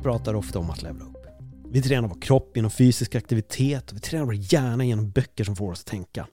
Jag pratar ofta om att levla upp. Vi tränar vår kropp genom fysisk aktivitet och vi tränar vår hjärna genom böcker som får oss att tänka.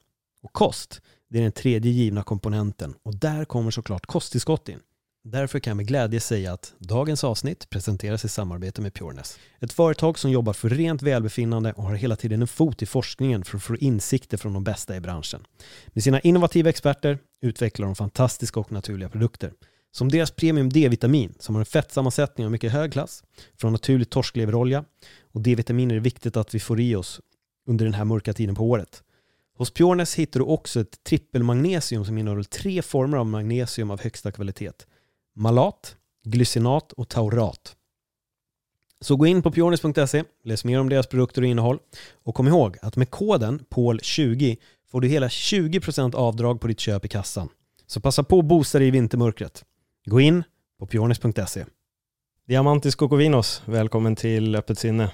Och kost, det är den tredje givna komponenten och där kommer såklart kosttillskott in. Därför kan jag med glädje säga att dagens avsnitt presenteras i samarbete med Pureness. Ett företag som jobbar för rent välbefinnande och har hela tiden en fot i forskningen för att få insikter från de bästa i branschen. Med sina innovativa experter utvecklar de fantastiska och naturliga produkter. Som deras premium D-vitamin som har en fettsammansättning av mycket hög klass från naturlig torskleverolja och D-vitamin är det viktigt att vi får i oss under den här mörka tiden på året. Hos Pjornes hittar du också ett trippelmagnesium som innehåller tre former av magnesium av högsta kvalitet. Malat, glycinat och taurat. Så gå in på pjornes.se, läs mer om deras produkter och innehåll och kom ihåg att med koden POL20 får du hela 20% avdrag på ditt köp i kassan. Så passa på att boosta dig i vintermörkret. Gå in på pureness.se. Diamantis Kokovinos, välkommen till Öppet sinne.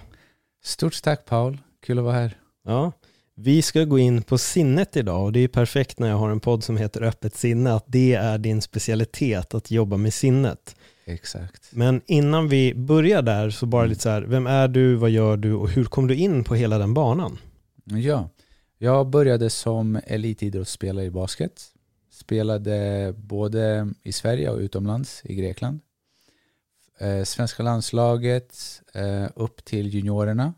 Stort tack Paul, kul att vara här. Ja, vi ska gå in på sinnet idag och det är perfekt när jag har en podd som heter Öppet sinne att det är din specialitet att jobba med sinnet. Exakt. Men innan vi börjar där så bara lite så här, vem är du, vad gör du och hur kom du in på hela den banan? Ja, jag började som elitidrottsspelare i basket. Spelade både i Sverige och utomlands i Grekland. Eh, svenska landslaget eh, upp till juniorerna.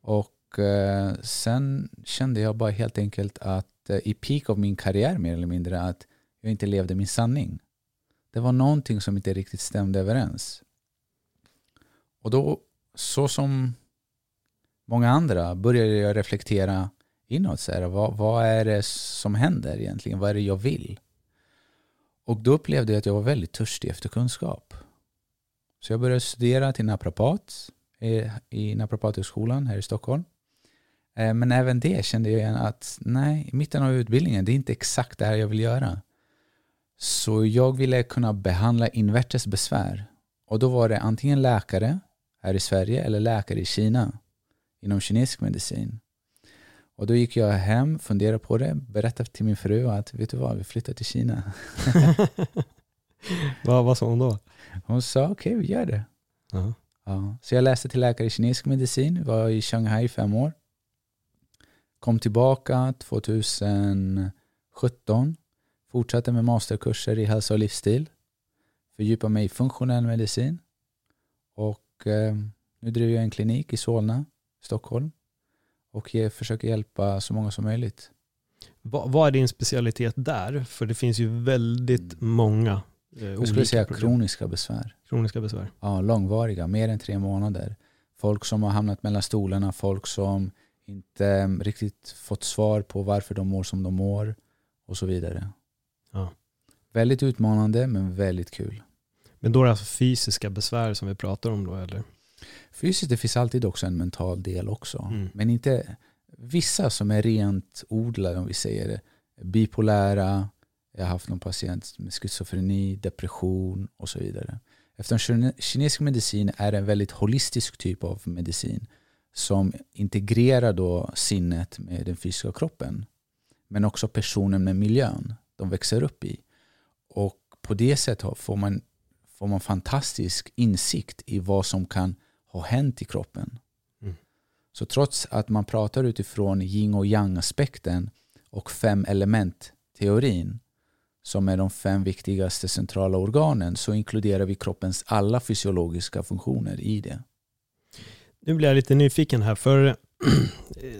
Och eh, sen kände jag bara helt enkelt att eh, i peak av min karriär mer eller mindre att jag inte levde min sanning. Det var någonting som inte riktigt stämde överens. Och då, så som många andra, började jag reflektera inåt. Så här, vad, vad är det som händer egentligen? Vad är det jag vill? Och då upplevde jag att jag var väldigt törstig efter kunskap. Så jag började studera till naprapat i, naprapathögskolan här i Stockholm. Eh, men även det kände jag igen att nej, i mitten av utbildningen, det är inte exakt det här jag vill göra. Så jag ville kunna behandla invärtes besvär. Och då var det antingen läkare här i Sverige eller läkare i Kina inom kinesisk medicin. Och då gick jag hem, funderade på det, berättade till min fru att vet du vad, vi flyttar till Kina. vad, vad sa hon då? Hon sa okej, okay, vi gör det. Ja. Ja. Så jag läste till läkare i kinesisk medicin, var i Shanghai i fem år. Kom tillbaka 2017, fortsatte med masterkurser i hälsa och livsstil, fördjupade mig i funktionell medicin och eh, nu driver jag en klinik i Solna, Stockholm och jag försöker hjälpa så många som möjligt. Vad, vad är din specialitet där? För det finns ju väldigt Mm. många eh, Jag skulle säga problem. kroniska besvär. kroniska besvär. Ja, långvariga, mer än tre månader. Folk som har hamnat mellan stolarna, folk som inte eh, riktigt fått svar på varför de mår som de mår och så vidare. Ja. Väldigt utmanande men väldigt kul. Men då är det alltså fysiska besvär som vi pratar om då eller? Fysiskt det finns alltid också en mental del också. Mm. Men inte vissa som är rent odlade om vi säger det. Bipolära, jag har haft någon patient med schizofreni, depression och så vidare. Eftersom kine- kinesisk medicin är en väldigt holistisk typ av medicin som integrerar då sinnet med den fysiska kroppen. Men också personen med miljön de växer upp i. Och på det sättet får man, får man fantastisk insikt i vad som kan ha hänt i kroppen. Mm. Så trots att man pratar utifrån yin och yang aspekten och fem element teorin som är de fem viktigaste centrala organen så inkluderar vi kroppens alla fysiologiska funktioner i det. Nu blir jag lite nyfiken här för eh,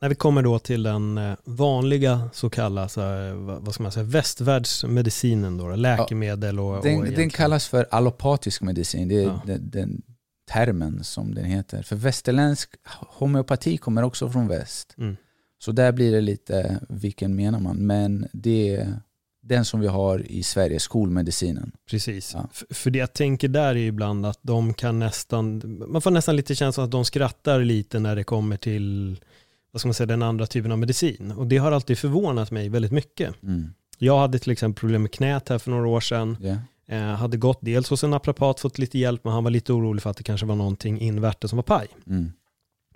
när vi kommer då till den eh, vanliga så kallade, så här, vad ska man säga, västvärldsmedicinen då, läkemedel och, och Den, egentligen- den kallas för allopatisk medicin. Det är Ja. den, den termen som den heter. För västerländsk homeopati kommer också från väst. Mm. Så där blir det lite, vilken menar man? Men det är den som vi har i Sverige, skolmedicinen. Precis. Ja. För det jag tänker där är ibland att de kan nästan, man får nästan lite känslan att de skrattar lite när det kommer till, vad ska man säga, den andra typen av medicin. Och det har alltid förvånat mig väldigt mycket. Mm. Jag hade till exempel problem med knät här för några år sedan. Ja. Eh, hade gått dels hos en naprapat, fått lite hjälp, men han var lite orolig för att det kanske var någonting invärtes som var paj. Mm.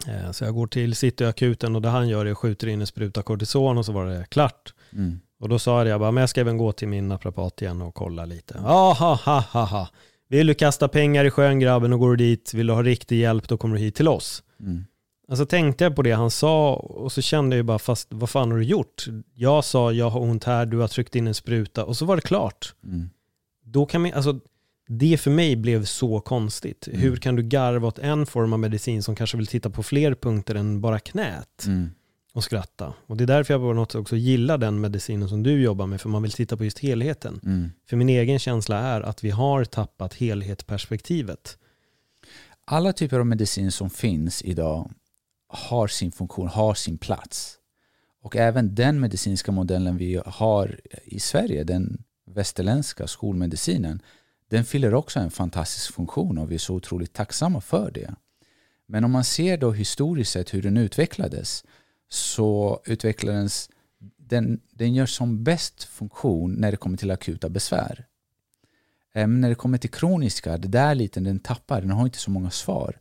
Eh, så jag går till Cityakuten och det han gör är att skjuter in en spruta kortison och så var det klart. Mm. Och då sa jag bara, men jag ska även gå till min naprapat igen och kolla lite. Aha, ha, ha, ha. Vill du kasta pengar i sjön grabben och går du dit, vill du ha riktig hjälp då kommer du hit till oss. Mm. Alltså tänkte jag på det han sa och så kände jag ju bara, fast vad fan har du gjort? Jag sa, jag har ont här, du har tryckt in en spruta och så var det klart. Mm. Då kan man, alltså, det för mig blev så konstigt. Mm. Hur kan du garva åt en form av medicin som kanske vill titta på fler punkter än bara knät Mm. och skratta? Och det är därför jag på något sätt också gillar den medicinen som du jobbar med, för man vill titta på just helheten. Mm. För min egen känsla är att vi har tappat helhetsperspektivet. Alla typer av medicin som finns idag har sin funktion, har sin plats. Och även den medicinska modellen vi har i Sverige, den västerländska skolmedicinen, den fyller också en fantastisk funktion och vi är så otroligt tacksamma för det. Men om man ser då historiskt sett hur den utvecklades så utvecklades den, den gör som bäst funktion när det kommer till akuta besvär. Eh, men när det kommer till kroniska, det där lite den tappar, den har inte så många svar.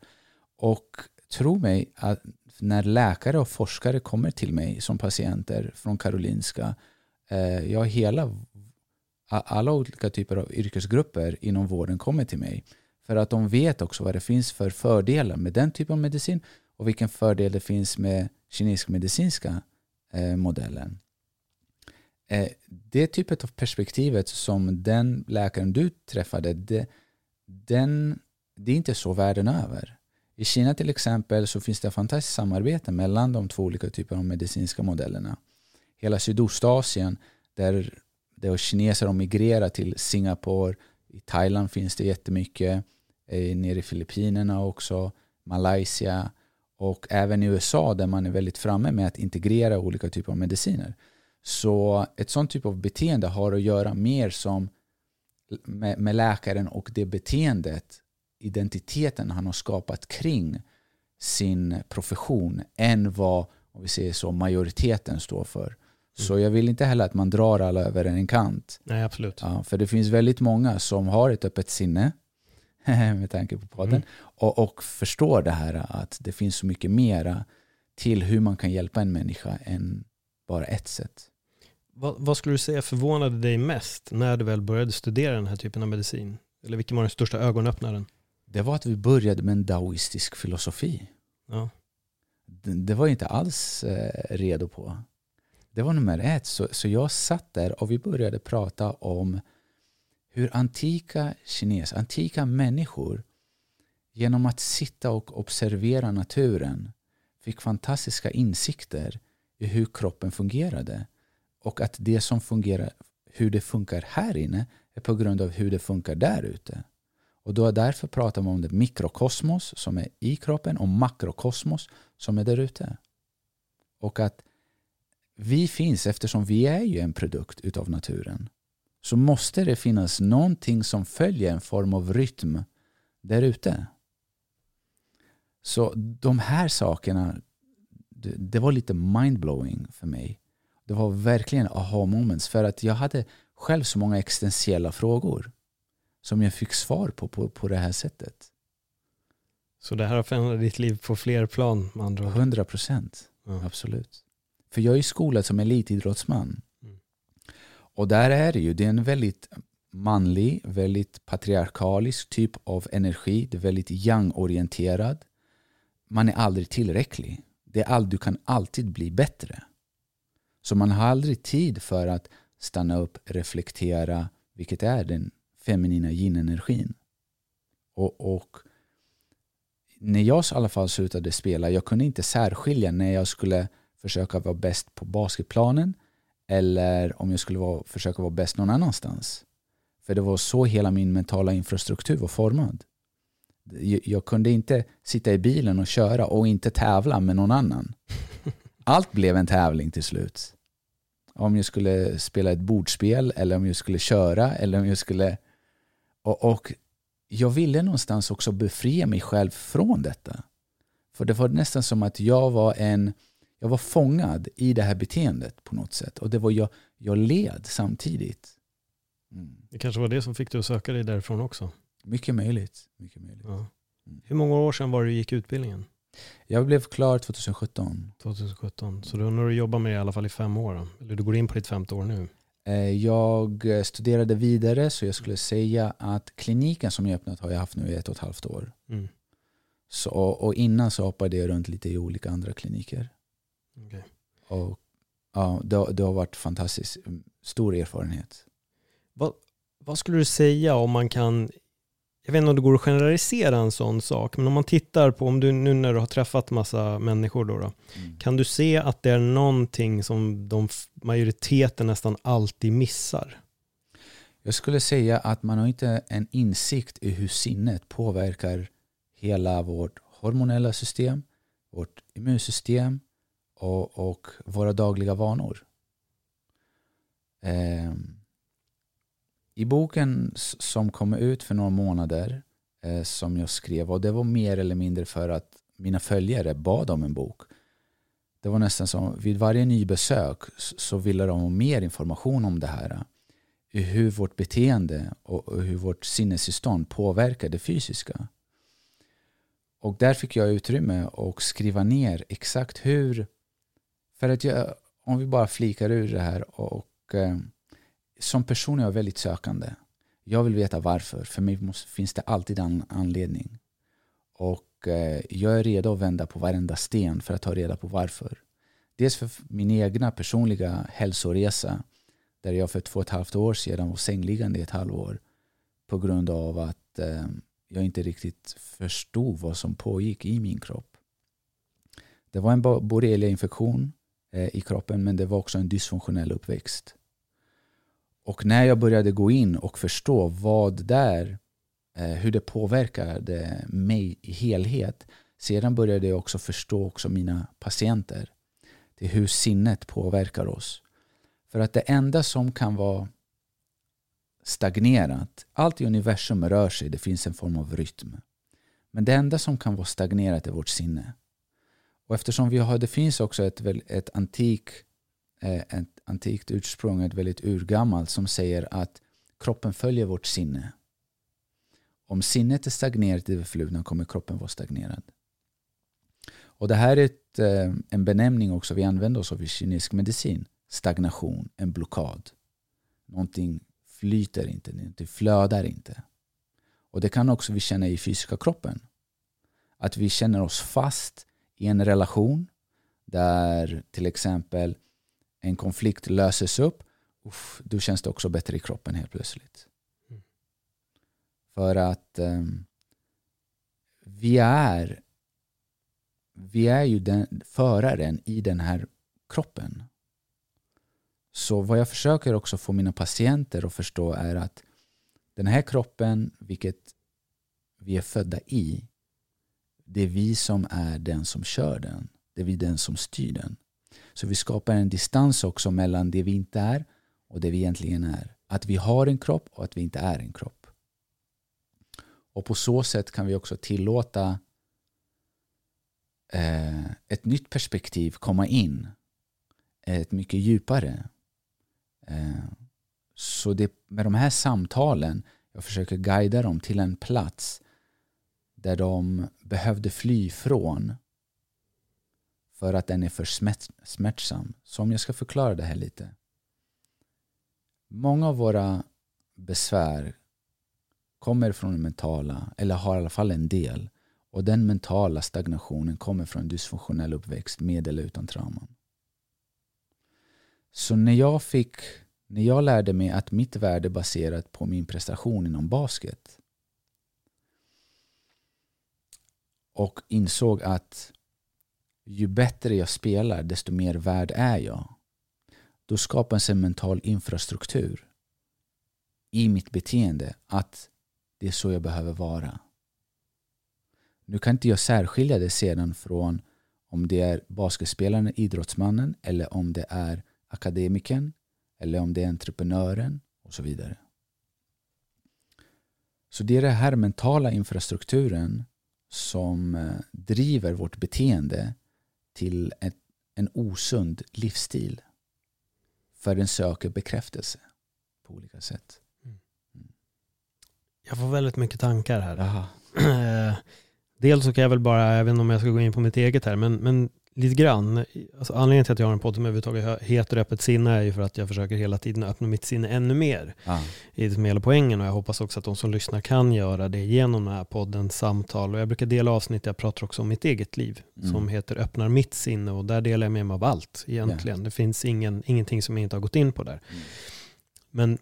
Och tro mig att när läkare och forskare kommer till mig som patienter från Karolinska, eh, jag har hela, alla olika typer av yrkesgrupper inom vården kommer till mig. För att de vet också vad det finns för fördelar med den typen av medicin och vilken fördel det finns med kinesisk medicinska eh, modellen. Eh, det typet av perspektivet som den läkaren du träffade, det, den, det är inte så världen över. I Kina till exempel så finns det fantastiskt samarbete mellan de två olika typerna av medicinska modellerna. Hela Sydostasien där, det där kineser har migrerat till Singapore, i Thailand finns det jättemycket, eh, nere i Filippinerna också, Malaysia. Och även i USA där man är väldigt framme med att integrera olika typer av mediciner. Så ett sånt typ av beteende har att göra mer som med, med läkaren och det beteendet, identiteten han har skapat kring sin profession än vad, om vi säger så, majoriteten står för. Så jag vill inte heller att man drar alla över en kant. Nej, absolut. Ja, för det finns väldigt många som har ett öppet sinne med tanke på podden Mm. och, och förstår det här att det finns så mycket mera till hur man kan hjälpa en människa än bara ett sätt. Vad, vad skulle du säga förvånade dig mest när du väl började studera den här typen av medicin? Eller vilken var den största ögonöppnaren? Det var att vi började med en daoistisk filosofi. Ja. Det, det var jag inte alls eh, redo på. Det var nummer ett. Så, så jag satt där och vi började prata om hur antika kineser, antika människor genom att sitta och observera naturen fick fantastiska insikter i hur kroppen fungerade och att det som fungerar, hur det funkar här inne är på grund av hur det funkar där ute. Och då därför pratar man om det mikrokosmos som är i kroppen och makrokosmos som är där ute. Och att vi finns eftersom vi är ju en produkt utav naturen. Så måste det finnas någonting som följer en form av rytm där ute. Så de här sakerna, det, var lite mindblowing för mig. Det var verkligen aha moments för att jag hade själv så många existentiella frågor som jag fick svar på på, på det här sättet. Så det här har förändrat ditt liv på fler plan med andra ord? 100 procent, Ja. absolut. För jag är skolad som elitidrottsman. Mm. Och där är det ju, det är en väldigt manlig, väldigt patriarkalisk typ av energi. Det är väldigt yang-orienterad. Man är aldrig tillräcklig. Det är all, du kan alltid bli bättre. Så man har aldrig tid för att stanna upp, reflektera, vilket är den feminina yin-energin. Och, och när jag i alla fall slutade spela, jag kunde inte särskilja när jag skulle försöka vara bäst på basketplanen eller om jag skulle vara, försöka vara bäst någon annanstans. För det var så hela min mentala infrastruktur var formad. Jag, jag kunde inte sitta i bilen och köra och inte tävla med någon annan. Allt blev en tävling till slut. Om jag skulle spela ett bordspel eller om jag skulle köra eller om jag skulle... Och, och jag ville någonstans också befria mig själv från detta. För det var nästan som att jag var en jag var fångad i det här beteendet på något sätt. Och det var jag, jag led samtidigt. Mm. Det kanske var det som fick dig att söka dig därifrån också? Mycket möjligt. Mycket möjligt. Ja. Mm. Hur många år sedan var du gick utbildningen? Jag blev klar 2017. 2017, så då har du jobbat med det i alla fall i fem år? Eller du går in på ditt femte år nu? Eh, jag studerade vidare så jag skulle säga att kliniken som jag öppnat har jag haft nu i ett och ett halvt år. Mm. Så, och innan så hoppade jag runt lite i olika andra kliniker. Okay. Och, ja, det, det har varit fantastiskt. Stor erfarenhet. Vad, vad skulle du säga om man kan, jag vet inte om det går att generalisera en sån sak, men om man tittar på, om du nu när du har träffat massa människor då, då mm. kan du se att det är någonting som de, majoriteten nästan alltid missar? Jag skulle säga att man har inte en insikt i hur sinnet påverkar hela vårt hormonella system, vårt immunsystem och, och våra dagliga vanor. Eh, I boken som kom ut för några månader eh, som jag skrev, och det var mer eller mindre för att mina följare bad om en bok. Det var nästan som vid varje ny besök så ville de ha mer information om det här. Eh, hur vårt beteende och hur vårt sinnestillstånd påverkar det fysiska. Och där fick jag utrymme att skriva ner exakt hur... För att jag, om vi bara flikar ur det här och eh, som person är jag väldigt sökande. Jag vill veta varför. För mig måste, finns det alltid en anledning. Och eh, jag är redo att vända på varenda sten för att ta reda på varför. Dels för min egna personliga hälsoresa där jag för två och ett halvt år sedan var sängliggande i ett halvår på grund av att eh, jag inte riktigt förstod vad som pågick i min kropp. Det var en borreliainfektion eh, Eh, i kroppen men det var också en dysfunktionell uppväxt. Och när jag började gå in och förstå vad där, eh, hur det påverkade mig i helhet. Sedan började jag också förstå också mina patienter. Det hur sinnet påverkar oss. För att det enda som kan vara stagnerat. Allt i universum rör sig, det finns en form av rytm. Men det enda som kan vara stagnerat är vårt sinne. Och eftersom vi har, det finns också ett, ett, antik, eh, ett antikt ursprung, ett väldigt urgammalt som säger att kroppen följer vårt sinne. Om sinnet är stagnerat i det förflutna kommer kroppen vara stagnerad. Och det här är ett, eh, en benämning också vi använder oss av i kinesisk medicin. Stagnation, en blockad. Någonting flyter inte, det flödar inte. Och det kan också vi känna i fysiska kroppen. Att vi känner oss fast i en relation där till exempel en konflikt löses upp. Uff, då känns det också bättre i kroppen helt plötsligt. Mm. För att um, vi är vi är ju den, föraren i den här kroppen. Så vad jag försöker också få mina patienter att förstå är att den här kroppen, vilket vi är födda i, det är vi som är den som kör den. Det är vi den som styr den. Så vi skapar en distans också mellan det vi inte är och det vi egentligen är. Att vi har en kropp och att vi inte är en kropp. Och på så sätt kan vi också tillåta eh, ett nytt perspektiv komma in. Eh, ett mycket djupare. Eh, så det, med de här samtalen, jag försöker guida dem till en plats de behövde fly från för att den är för smärtsam. Så om jag ska förklara det här lite. Många av våra besvär kommer från det mentala, eller har i alla fall en del. Och den mentala stagnationen kommer från dysfunktionell uppväxt med eller utan trauman. Så när jag fick när jag lärde mig att mitt värde baserat på min prestation inom basket och insåg att ju bättre jag spelar desto mer värd är jag. Då skapas en mental infrastruktur i mitt beteende att det är så jag behöver vara. Nu kan inte jag särskilja det sedan från om det är basketspelaren, idrottsmannen eller om det är akademikern eller om det är entreprenören och så vidare. Så det är den här mentala infrastrukturen som eh, driver vårt beteende till ett, en osund livsstil. För den söker bekräftelse på olika sätt. Jag får väldigt mycket tankar här. Jaha. Eh, Dels så kan jag väl bara, jag vet inte om jag ska gå in på mitt eget här, men, men lite grann. Alltså anledningen till att jag har en podd som överhuvudtaget heter Öppet sinne är ju för att jag försöker hela tiden öppna mitt sinne ännu mer. Ja. i det som är hela poängen och jag hoppas också att de som lyssnar kan göra det genom den här poddens samtal. Och jag brukar dela avsnitt där jag pratar också om mitt eget liv Mm. som heter Öppnar mitt sinne och där delar jag med mig av allt egentligen. Det finns ingen, ingenting som jag inte har gått in på där. Mm. Men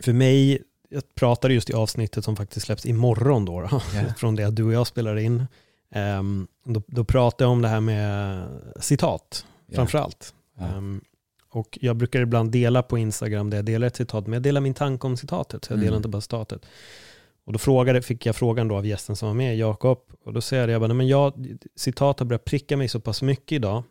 för mig, jag pratade just i avsnittet som faktiskt släpps imorgon då, då Ja. från det att du och jag spelar in. Ehm, då, då pratade jag om det här med citat Ja. framför allt. Ja. Ehm, och jag brukar ibland dela på Instagram där jag delar ett citat, men jag delar min tanke om citatet, så jag Mm. delar inte bara citatet. Och då frågade, fick jag frågan då av gästen som var med, Jakob, och då säger jag bara, nej men jag, citat har börjat pricka mig så pass mycket idag,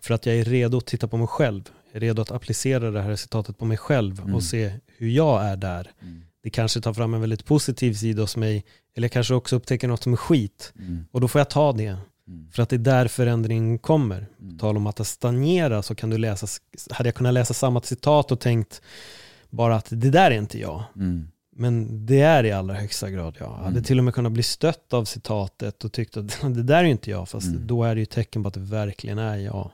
för att jag är redo att titta på mig själv. Jag är redo att applicera det här citatet på mig själv Mm. och se hur jag är där. Mm. Det kanske tar fram en väldigt positiv sida hos mig, eller jag kanske också upptäcker något som är skit. Mm. Och då får jag ta det, Mm. för att det är där förändring kommer Mm. tal om att stagnera så kan du läsa, hade jag kunnat läsa samma citat och tänkt bara att det där är inte jag. Mm. Men det är i allra högsta grad jag. Jag hade Mm. till och med kunnat bli stött av citatet och tyckt att det där är inte jag. Fast Mm. då är det ju tecken på att det verkligen är jag.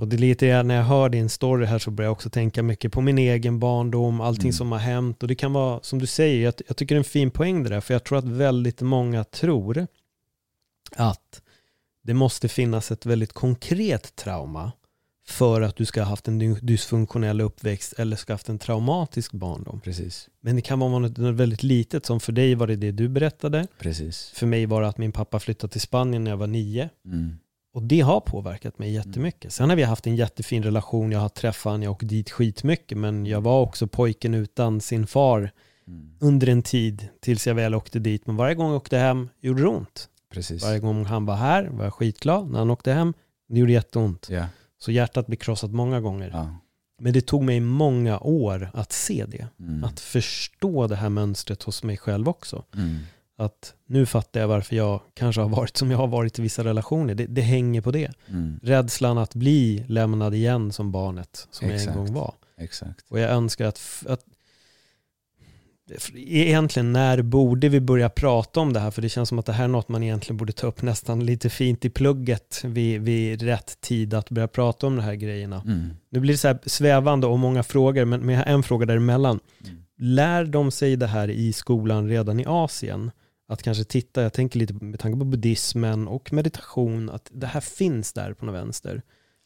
Och det är lite det, när jag hör din story här så börjar jag också tänka mycket på min egen barndom, allting Mm. som har hänt. Och det kan vara, som du säger, jag, jag tycker det är en fin poäng det där. För jag tror att väldigt många tror att det måste finnas ett väldigt konkret trauma för att du ska ha haft en dy- dysfunktionell uppväxt eller ska ha haft en traumatisk barndom. Precis. Men det kan vara något väldigt litet, som för dig var det det du berättade. Precis. För mig var det att min pappa flyttade till Spanien när jag var nio. Mm. Och det har påverkat mig jättemycket. Sen har vi haft en jättefin relation, jag har träffat honom, jag åkt dit skitmycket, men jag var också pojken utan sin far Mm. under en tid tills jag väl åkte dit. Men varje gång jag åkte hem gjorde det ont. Precis. Varje gång han var här var jag skitglad. När han åkte hem, det gjorde jätteont. Ja. Så hjärtat blev krossat många gånger. Ja. Men det tog mig många år att se det. Mm. Att förstå det här mönstret hos mig själv också. Mm. Att nu fattar jag varför jag kanske har varit som jag har varit i vissa relationer. Det, det hänger på det. Mm. Rädslan att bli lämnad igen som barnet som jag Exakt. en gång var. Exakt. Och jag önskar att, att egentligen när borde vi börja prata om det här? För det känns som att det här är något man egentligen borde ta upp nästan lite fint i plugget vid, vid rätt tid att börja prata om de här grejerna. Mm. Nu blir det så här svävande och många frågor, men men jag har en fråga däremellan. Mm. Lär de sig det här i skolan redan i Asien? Att kanske titta, jag tänker lite med tanke på buddhismen och meditation, att det här finns där på något vänster.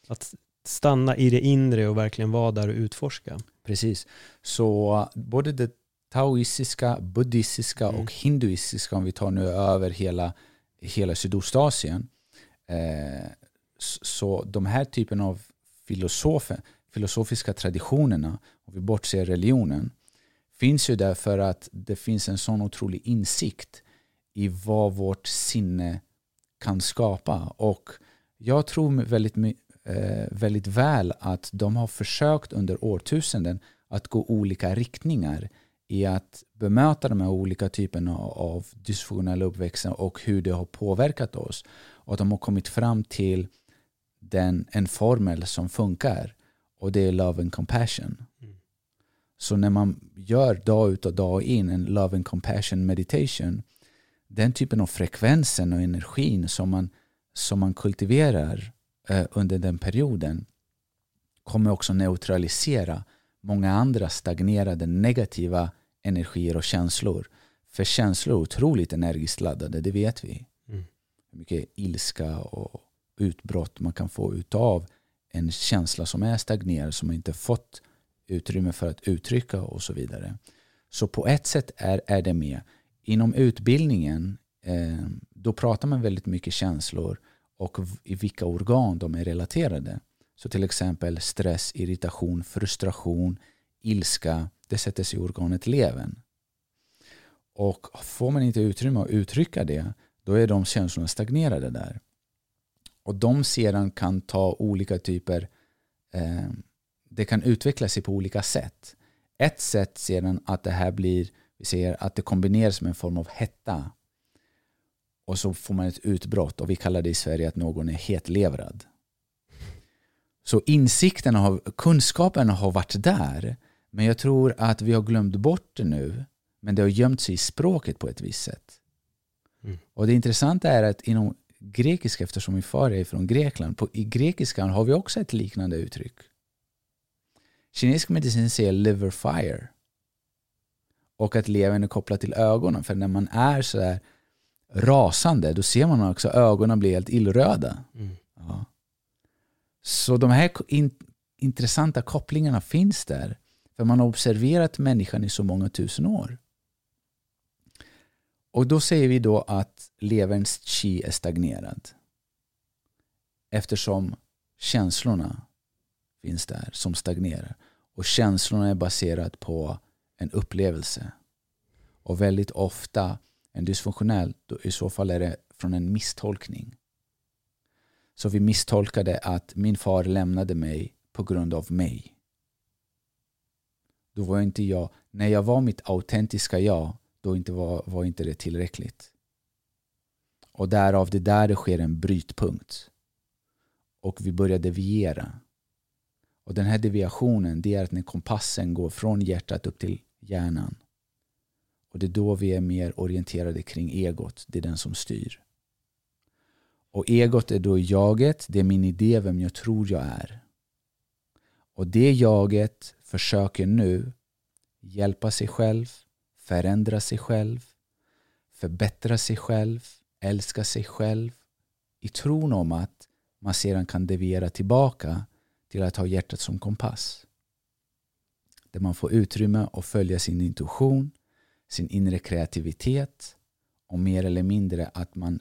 Att stanna i det inre och verkligen vara där och utforska. Precis. Så både det taoistiska, buddhistiska Mm. och hinduistiska, om vi tar nu över hela, hela Sydostasien, eh, så de här typen av filosofer, filosofiska traditionerna, om vi bortser religionen, finns ju där för att det finns en sån otrolig insikt i vad vårt sinne kan skapa. Och jag tror väldigt, eh, väldigt väl att de har försökt under årtusenden att gå olika riktningar i att bemöta de här olika typerna av dysfunktionella uppväxter och hur det har påverkat oss. Och de har kommit fram till den, en formel som funkar och det är love and compassion. Mm. Så när man gör dag ut och dag in en love and compassion meditation den typen av frekvensen och energin som man, som man kultiverar eh, under den perioden kommer också neutralisera många andra stagnerade negativa energier och känslor. För känslor är otroligt energiskt laddade, det vet vi. Mm. Hur mycket ilska och utbrott man kan få utav en känsla som är stagnerad, som inte fått utrymme för att uttrycka och så vidare. Så på ett sätt är, är det med. Inom utbildningen eh, då pratar man väldigt mycket känslor och i vilka organ de är relaterade. Så till exempel stress, irritation, frustration, ilska, det sätter sig i organet levern. Och får man inte utrymme att uttrycka det, då är de känslorna stagnerade där. Och de sedan kan ta olika typer, eh, det kan utveckla sig på olika sätt. Ett sätt sedan att det här blir, vi ser att det kombineras med en form av hetta. Och så får man ett utbrott och vi kallar det i Sverige att någon är hetlevrad. Så insikten av kunskapen har varit där. Men jag tror att vi har glömt bort det nu. Men det har gömt sig i språket på ett visst sätt. Mm. Och det intressanta är att inom grekiska, eftersom min far är från Grekland, på, i grekiskan har vi också ett liknande uttryck. Kinesisk medicin säger liver fire. Och att levern är kopplat till ögonen. För när man är sådär rasande, då ser man också att ögonen blir helt illröda. Mm. Ja. Så de här in, intressanta kopplingarna finns där. För man har observerat människan i så många tusen år. Och då säger vi då att leverns chi är stagnerad. Eftersom känslorna finns där som stagnerar. Och känslorna är baserat på en upplevelse. Och väldigt ofta en dysfunktionell, då i så fall är det från en misstolkning. Så vi misstolkade att min far lämnade mig på grund av mig. Då var inte jag, när jag var mitt autentiska jag, då inte var, var inte det tillräckligt. Och därav det där det sker en brytpunkt. Och vi börjar deviera. Och den här deviationen det är att när kompassen går från hjärtat upp till hjärnan. Och det är då vi är mer orienterade kring egot. Det är den som styr. Och egot är då jaget, det är min idé vem jag tror jag är. Och det jaget försöker nu hjälpa sig själv, förändra sig själv, förbättra sig själv, älska sig själv i tron om att man sedan kan deviera tillbaka till att ha hjärtat som kompass. Där man får utrymme att följa sin intuition, sin inre kreativitet och mer eller mindre att man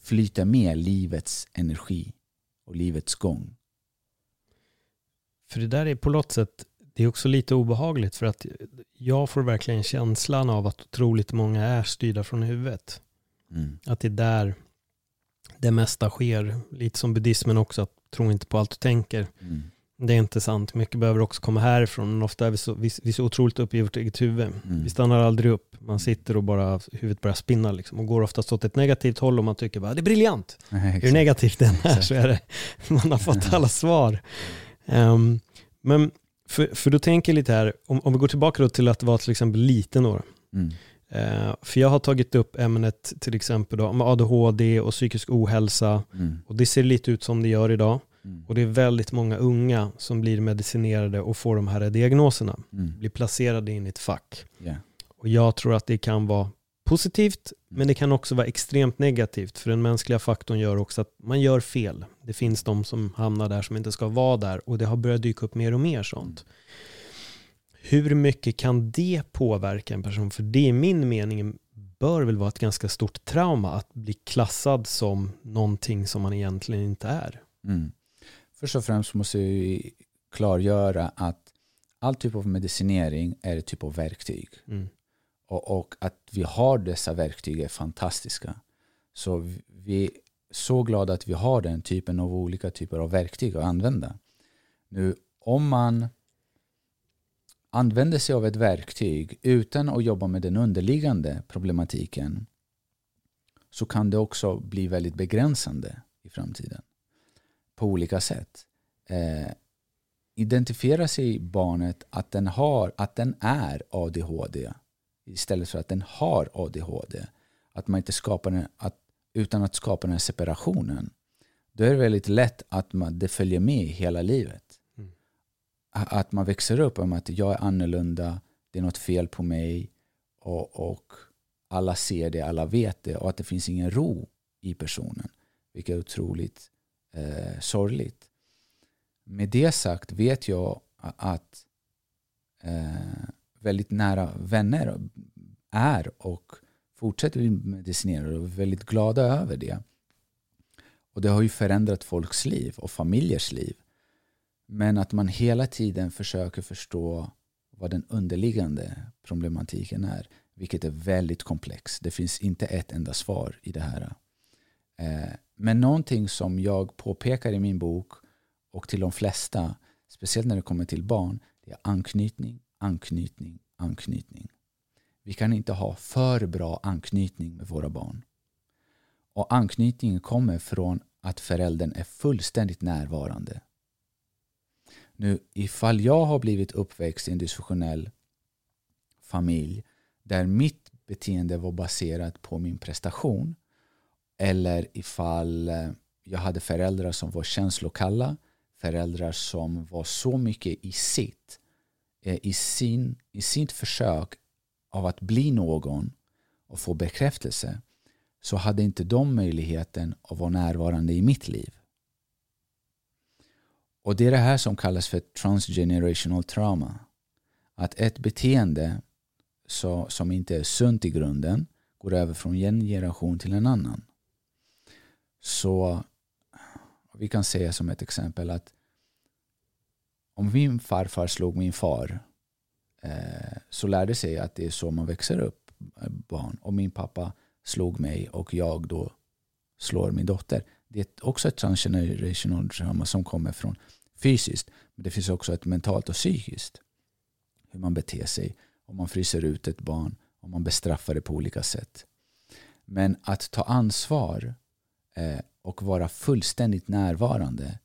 flyter med livets energi och livets gång. För det där är på något sätt det är också lite obehagligt för att jag får verkligen känslan av att otroligt många är styrda från huvudet. Mm. Att det är där det mesta sker. Lite som buddhismen också, att tro inte på allt du tänker. Mm. Det är inte sant. Mycket behöver också komma härifrån. Men ofta är vi så, vi, vi är så otroligt uppe i vårt eget huvud. Mm. Vi stannar aldrig upp. Man sitter och bara, huvudet börjar spinna liksom, och går oftast åt ett negativt håll och man tycker bara det är briljant. Nej, Hur negativt den är så är det. Man har fått alla svar. Um, men för, för då tänker jag lite här, om, om vi går tillbaka då till att vara till exempel liten då. Mm. Uh, för jag har tagit upp ämnet till exempel då, med ADHD och psykisk ohälsa. Mm. Och det ser lite ut som det gör idag. Mm. Och det är väldigt många unga som blir medicinerade och får de här diagnoserna. Mm. Blir placerade in i ett fack. Yeah. Och jag tror att det kan vara positivt, mm. men det kan också vara extremt negativt. För den mänskliga faktorn gör också att man gör fel. Det finns de som hamnar där som inte ska vara där. Och det har börjat dyka upp mer och mer sånt. Mm. Hur mycket kan det påverka en person? För det i min mening bör väl vara ett ganska stort trauma att bli klassad som någonting som man egentligen inte är. Mm. Först och främst måste vi klargöra att all typ av medicinering är ett typ av verktyg. Mm. Och, och, att vi har dessa verktyg är fantastiska. Så vi är så glada att vi har den typen av olika typer av verktyg att använda. Nu om man använder sig av ett verktyg utan att jobba med den underliggande problematiken så kan det också bli väldigt begränsande i framtiden på olika sätt. Eh, identifiera sig barnet att den, har, att den är ADHD istället för att den har ADHD. Att man inte skapar den, att, utan att skapa den här separationen. Då är det väldigt lätt att man, det följer med hela livet. Mm. Att man växer upp om att jag är annorlunda, det är något fel på mig och, och alla ser det, alla vet det och att det finns ingen ro i personen. Vilket är otroligt eh, sorgligt. Med det sagt vet jag att eh, väldigt nära vänner är och fortsätter bli medicinerade och är väldigt glada över det. Och det har ju förändrat folks liv och familjers liv. Men att man hela tiden försöker förstå vad den underliggande problematiken är. vilket är väldigt komplext. Det finns inte ett enda svar i det här. Eh, men någonting som jag påpekar i min bok och till de flesta, speciellt när det kommer till barn, det är anknytning, anknytning, anknytning. Vi kan inte ha för bra anknytning med våra barn. Och anknytningen kommer från att föräldern är fullständigt närvarande. Nu, ifall jag har blivit uppväxt i en dysfunktionell familj där mitt beteende var baserat på min prestation eller ifall eh, jag hade föräldrar som var känslokalla, föräldrar som var så mycket i sitt, eh, i, sin, i sitt försök av att bli någon och få bekräftelse så hade inte de möjligheten att vara närvarande i mitt liv. Och det är det här som kallas för transgenerational trauma. Att ett beteende så, som inte är sunt i grunden går över från en generation till en annan. Så vi kan säga som ett exempel att om min farfar slog min far eh, så lärde sig att det är så man växer upp eh, barn. Och min pappa slog mig och jag då slår min dotter. Det är också ett transgenerational trauma som kommer från fysiskt. Men det finns också ett mentalt och psykiskt. Hur man beter sig. Om man fryser ut ett barn. Om man bestraffar det på olika sätt. Men att ta ansvar Eh, och vara fullständigt närvarande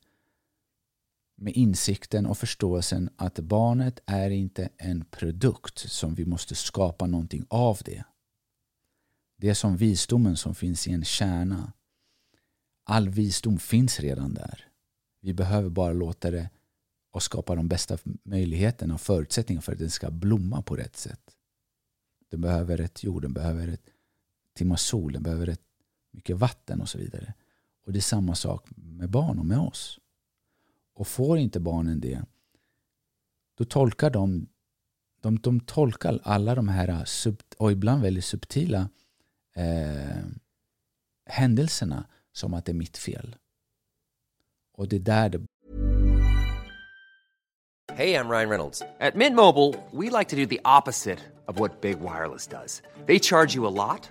med insikten och förståelsen att barnet är inte en produkt som vi måste skapa någonting av det. Det är som visdomen som finns i en kärna. All visdom finns redan där. Vi behöver bara låta det och skapa de bästa möjligheterna och förutsättningarna för att den ska blomma på rätt sätt. Den behöver rätt jord, den behöver ett timmar sol, den behöver rätt mycket vatten och så vidare. Och det är samma sak med barn och med oss. Och får inte barnen det, då tolkar de, de, de tolkar alla de här sub, och ibland väldigt subtila eh, händelserna som att det är mitt fel. Och det är där det Hey, I'm Ryan Reynolds. At Mint Mobile, we like to do the opposite of what Big Wireless does. They charge you a lot,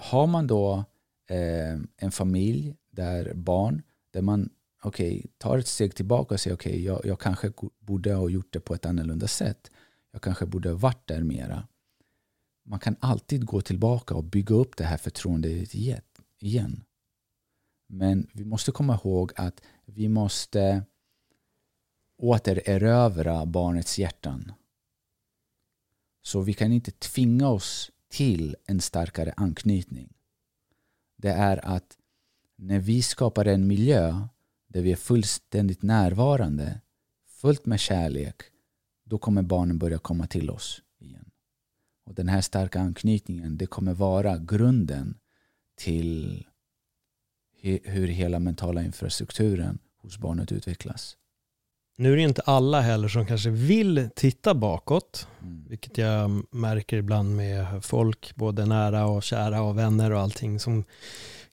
har man då eh, en familj där barn, där man okay, tar ett steg tillbaka och säger okej, okay, jag, jag kanske borde ha gjort det på ett annorlunda sätt. Jag kanske borde ha varit där mera. Man kan alltid gå tillbaka och bygga upp det här förtroendet igen. Men vi måste komma ihåg att vi måste återerövra barnets hjärtan. Så vi kan inte tvinga oss till en starkare anknytning. Det är att när vi skapar en miljö där vi är fullständigt närvarande, fullt med kärlek, då kommer barnen börja komma till oss igen. Och Den här starka anknytningen, det kommer vara grunden till hur hela mentala infrastrukturen hos barnet utvecklas. Nu är det inte alla heller som kanske vill titta bakåt, mm. vilket jag märker ibland med folk, både nära och kära och vänner och allting, som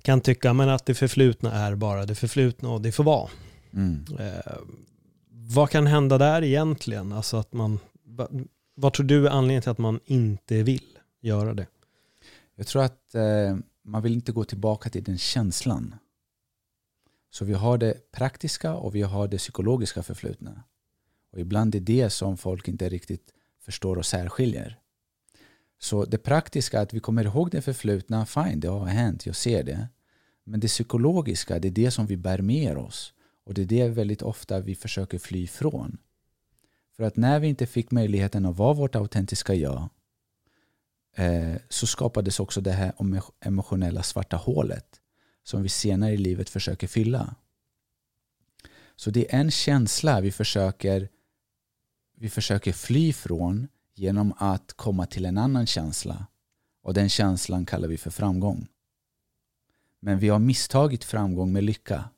kan tycka men att det förflutna är bara det förflutna och det får vara. Mm. Eh, vad kan hända där egentligen? Alltså att man, vad tror du är anledningen till att man inte vill göra det? Jag tror att eh, man vill inte gå tillbaka till den känslan. Så vi har det praktiska och vi har det psykologiska förflutna. Och ibland är det som folk inte riktigt förstår och särskiljer. Så det praktiska, att vi kommer ihåg det förflutna, fine, det har hänt, jag ser det. Men det psykologiska, det är det som vi bär med oss. Och det är det väldigt ofta vi försöker fly ifrån. För att när vi inte fick möjligheten att vara vårt autentiska jag eh, så skapades också det här emotionella svarta hålet som vi senare i livet försöker fylla. Så det är en känsla vi försöker, vi försöker fly från genom att komma till en annan känsla. Och den känslan kallar vi för framgång. Men vi har misstagit framgång med lycka.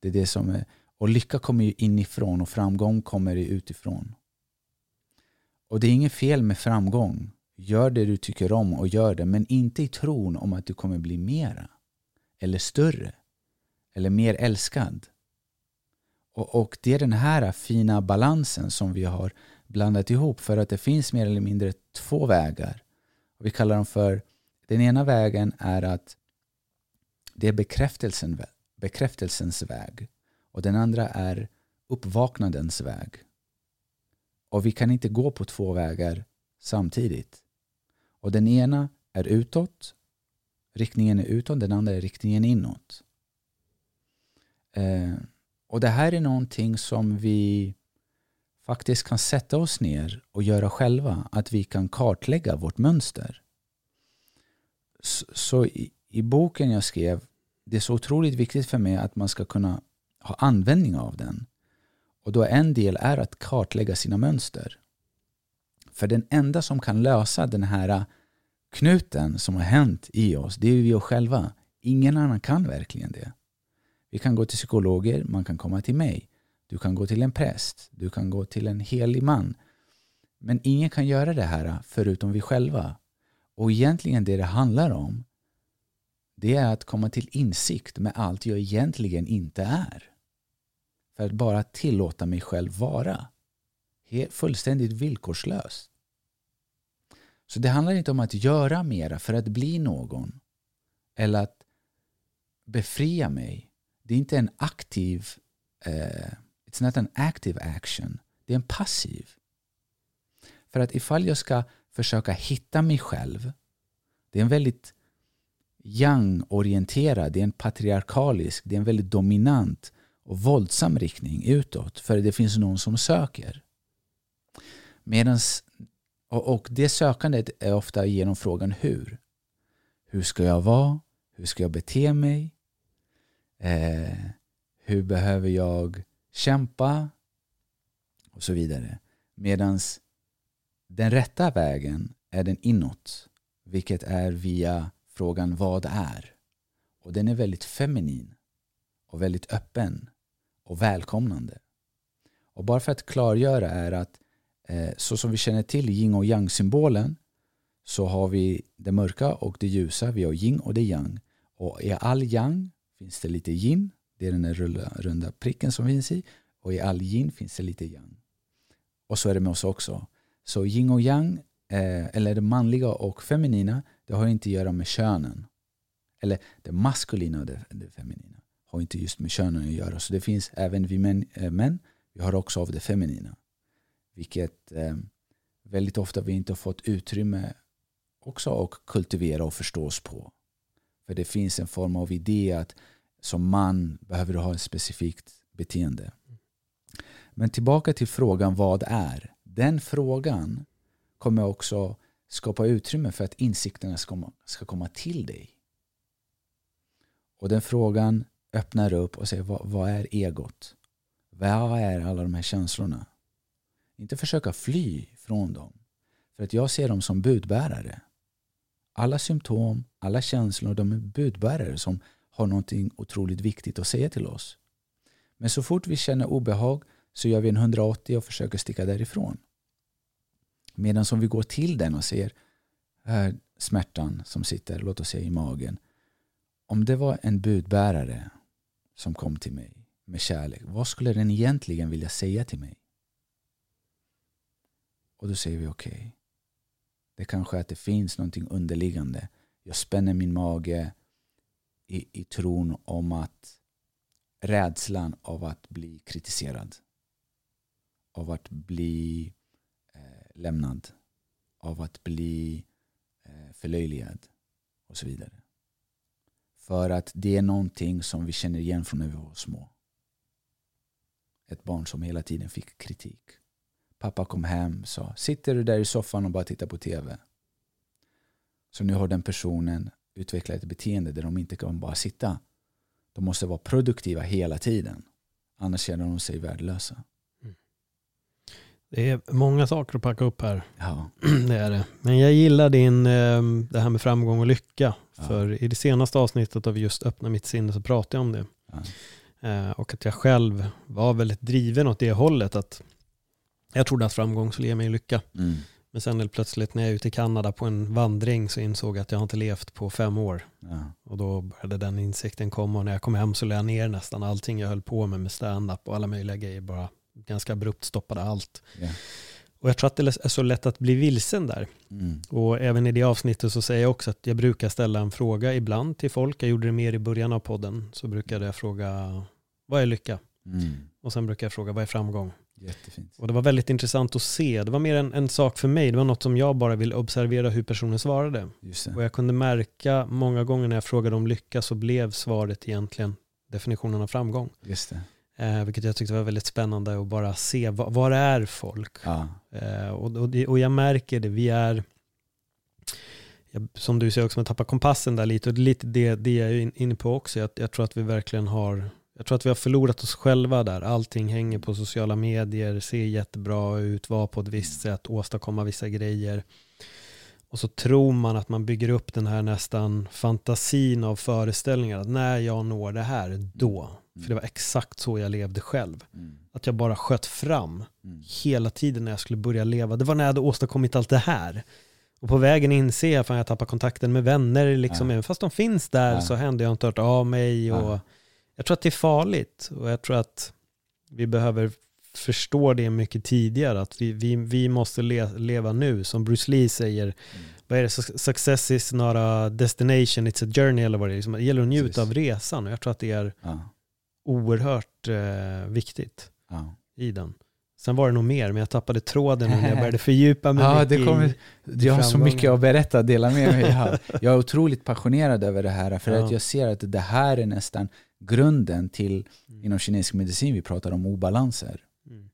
Det är det som är, och lycka kommer ju inifrån och framgång kommer utifrån. Och det är inget fel med framgång. Gör det du tycker om och gör det. Men inte i tron om att du kommer bli mera. Eller större. Eller mer älskad. Och, och det är den här fina balansen som vi har blandat ihop. För att det finns mer eller mindre två vägar. Och vi kallar dem för den ena vägen är att det är bekräftelsen, bekräftelsens väg. Och den andra är uppvaknandens väg. Och vi kan inte gå på två vägar samtidigt. Och den ena är utåt, riktningen är utåt, den andra är riktningen inåt. Eh, och det här är någonting som vi faktiskt kan sätta oss ner och göra själva. Att vi kan kartlägga vårt mönster. Så, så i, i, boken jag skrev, det är så otroligt viktigt för mig att man ska kunna ha användning av den. Och då en del är att kartlägga sina mönster. För den enda som kan lösa den här knuten som har hänt i oss, det är vi själva. Ingen annan kan verkligen det. Vi kan gå till psykologer, man kan komma till mig. Du kan gå till en präst, du kan gå till en helig man. Men ingen kan göra det här förutom vi själva. Och egentligen det det handlar om det är att komma till insikt med allt jag egentligen inte är. För att bara tillåta mig själv vara. Fullständigt villkorslöst. Så det handlar inte om att göra mera för att bli någon. Eller att befria mig. Det är inte en aktiv uh, It's not an active action. Det är en passiv. För att ifall jag ska försöka hitta mig själv, det är en väldigt yang-orienterad, det är en patriarkalisk, det är en väldigt dominant och våldsam riktning utåt. För det finns någon som söker. Medans, och, och det sökandet är ofta genom frågan hur. Hur ska jag vara? Hur ska jag bete mig? Eh, hur behöver jag kämpa och så vidare. Medan den rätta vägen är den inåt, vilket är via frågan vad är? Och den är väldigt feminin och väldigt öppen och välkomnande. Och bara för att klargöra är att Eh, så som vi känner till yin och yang-symbolen så har vi det mörka och det ljusa. Vi har yin och det yang. Och i all yang finns det lite yin det är den där runda, pricken som finns i. Och i all yin finns det lite yang. Och så är det med oss också. Så yin och yang, eh, eller det manliga och feminina, det har inte att göra med könen. Eller det maskulina och det, feminina har inte just med könen att göra. Så det finns även vi män, eh, män vi har också av det feminina. Vilket eh, väldigt ofta vi inte har fått utrymme också att kultivera och förstå oss på. För det finns en form av idé att som man behöver du ha ett specifikt beteende. Men tillbaka till frågan vad är? Den frågan kommer också skapa utrymme för att insikterna ska, ska komma till dig. Och den frågan öppnar upp och säger vad, vad är egot? Vad är alla de här känslorna? Inte försöka fly från dem. För att jag ser dem som budbärare. Alla symptom, alla känslor, de är budbärare som har någonting otroligt viktigt att säga till oss. Men så fort vi känner obehag så gör vi en 180 och försöker sticka därifrån. Medan om vi går till den och ser här smärtan som sitter, låt oss säga i magen. Om det var en budbärare som kom till mig med kärlek, vad skulle den egentligen vilja säga till mig? Och då säger vi okej. Okay. Det kanske är att det finns någonting underliggande. Jag spänner min mage, i, i tron om att rädslan av att bli kritiserad. Av att bli eh, lämnad. av att bli eh, förlöjligad och så vidare. För att det är någonting som vi känner igen från när vi var små. Ett barn som hela tiden fick kritik. Pappa kom hem och sa Sitter du där i soffan och bara tittar på tv? Så nu har den personen utvecklat ett beteende där de inte kan bara sitta. De måste vara produktiva hela tiden. Annars känner de sig värdelösa. Det är många saker att packa upp här. Ja. Det är det. Men jag gillar din, eh, det här med framgång och lycka. Ja. För i det senaste avsnittet av just Öppna mitt sinne så pratade jag om det. Ja. Eh, Och att jag själv var väldigt driven åt det hållet. Att jag trodde att framgång skulle ge mig lycka. Mm. Men sen helt plötsligt när jag är ute i Kanada på en vandring så insåg jag att jag har inte levt på fem år. Ja. Och då började den insikten komma och när jag kom hem så lade jag ner nästan allting jag höll på med med stand-up och alla möjliga grejer. Bara ganska abrupt stoppade allt. Ja. Och jag tror att det är så lätt att bli vilsen där. Mm. Och även i det avsnittet så säger jag också att jag brukar ställa en fråga ibland till folk. Jag gjorde det mer i början av podden. Så brukade jag fråga, vad är lycka? Mm. Och sen brukar jag fråga, vad är framgång? Jättefint. Och det var väldigt intressant att se. Det var mer en, en sak för mig. Det var något som jag bara ville observera hur personen svarade. Och jag kunde märka många gånger när jag frågade om lycka så blev svaret egentligen definitionen av framgång. Just det. Eh, vilket jag tyckte var väldigt spännande att bara se, vad, vad är folk? Ja. Eh, och, och, och jag märker det, vi är, jag, som du säger också, man tappar kompassen där lite. Och lite det, det jag är in- inne på också. Jag, jag tror att vi verkligen har, jag tror att vi har förlorat oss själva där. Allting hänger på sociala medier, ser jättebra ut, vara på ett visst sätt, åstadkomma vissa grejer. Och så tror man att man bygger upp den här nästan fantasin av föreställningar. Att när jag når det här, då. För det var exakt så jag levde själv. Mm. Att jag bara sköt fram Mm. hela tiden när jag skulle börja leva. Det var när jag hade åstadkommit allt det här. Och på vägen inser jag att jag tappar kontakten med vänner. Liksom. Även fast de finns där så händer jag inte hört av mig. Och. Jag tror att det är farligt. Och jag tror att vi behöver förstå det mycket tidigare. Att vi, vi, vi måste le, leva nu. Som Bruce Lee säger. Mm. Vad är det? Su- Success is not a destination, it's a journey. Eller vad det är. Liksom, Det gäller att njuta Precis. av resan. Och jag tror att det är Ja. oerhört eh, viktigt Ja. i den. Sen var det nog mer, men jag tappade tråden när jag började fördjupa mig Ja, det kommer, jag har så mycket att berätta, dela med mig av. Jag är otroligt passionerad över det här för Ja. att jag ser att det här är nästan grunden till, Mm. inom kinesisk medicin, vi pratar om obalanser. Mm.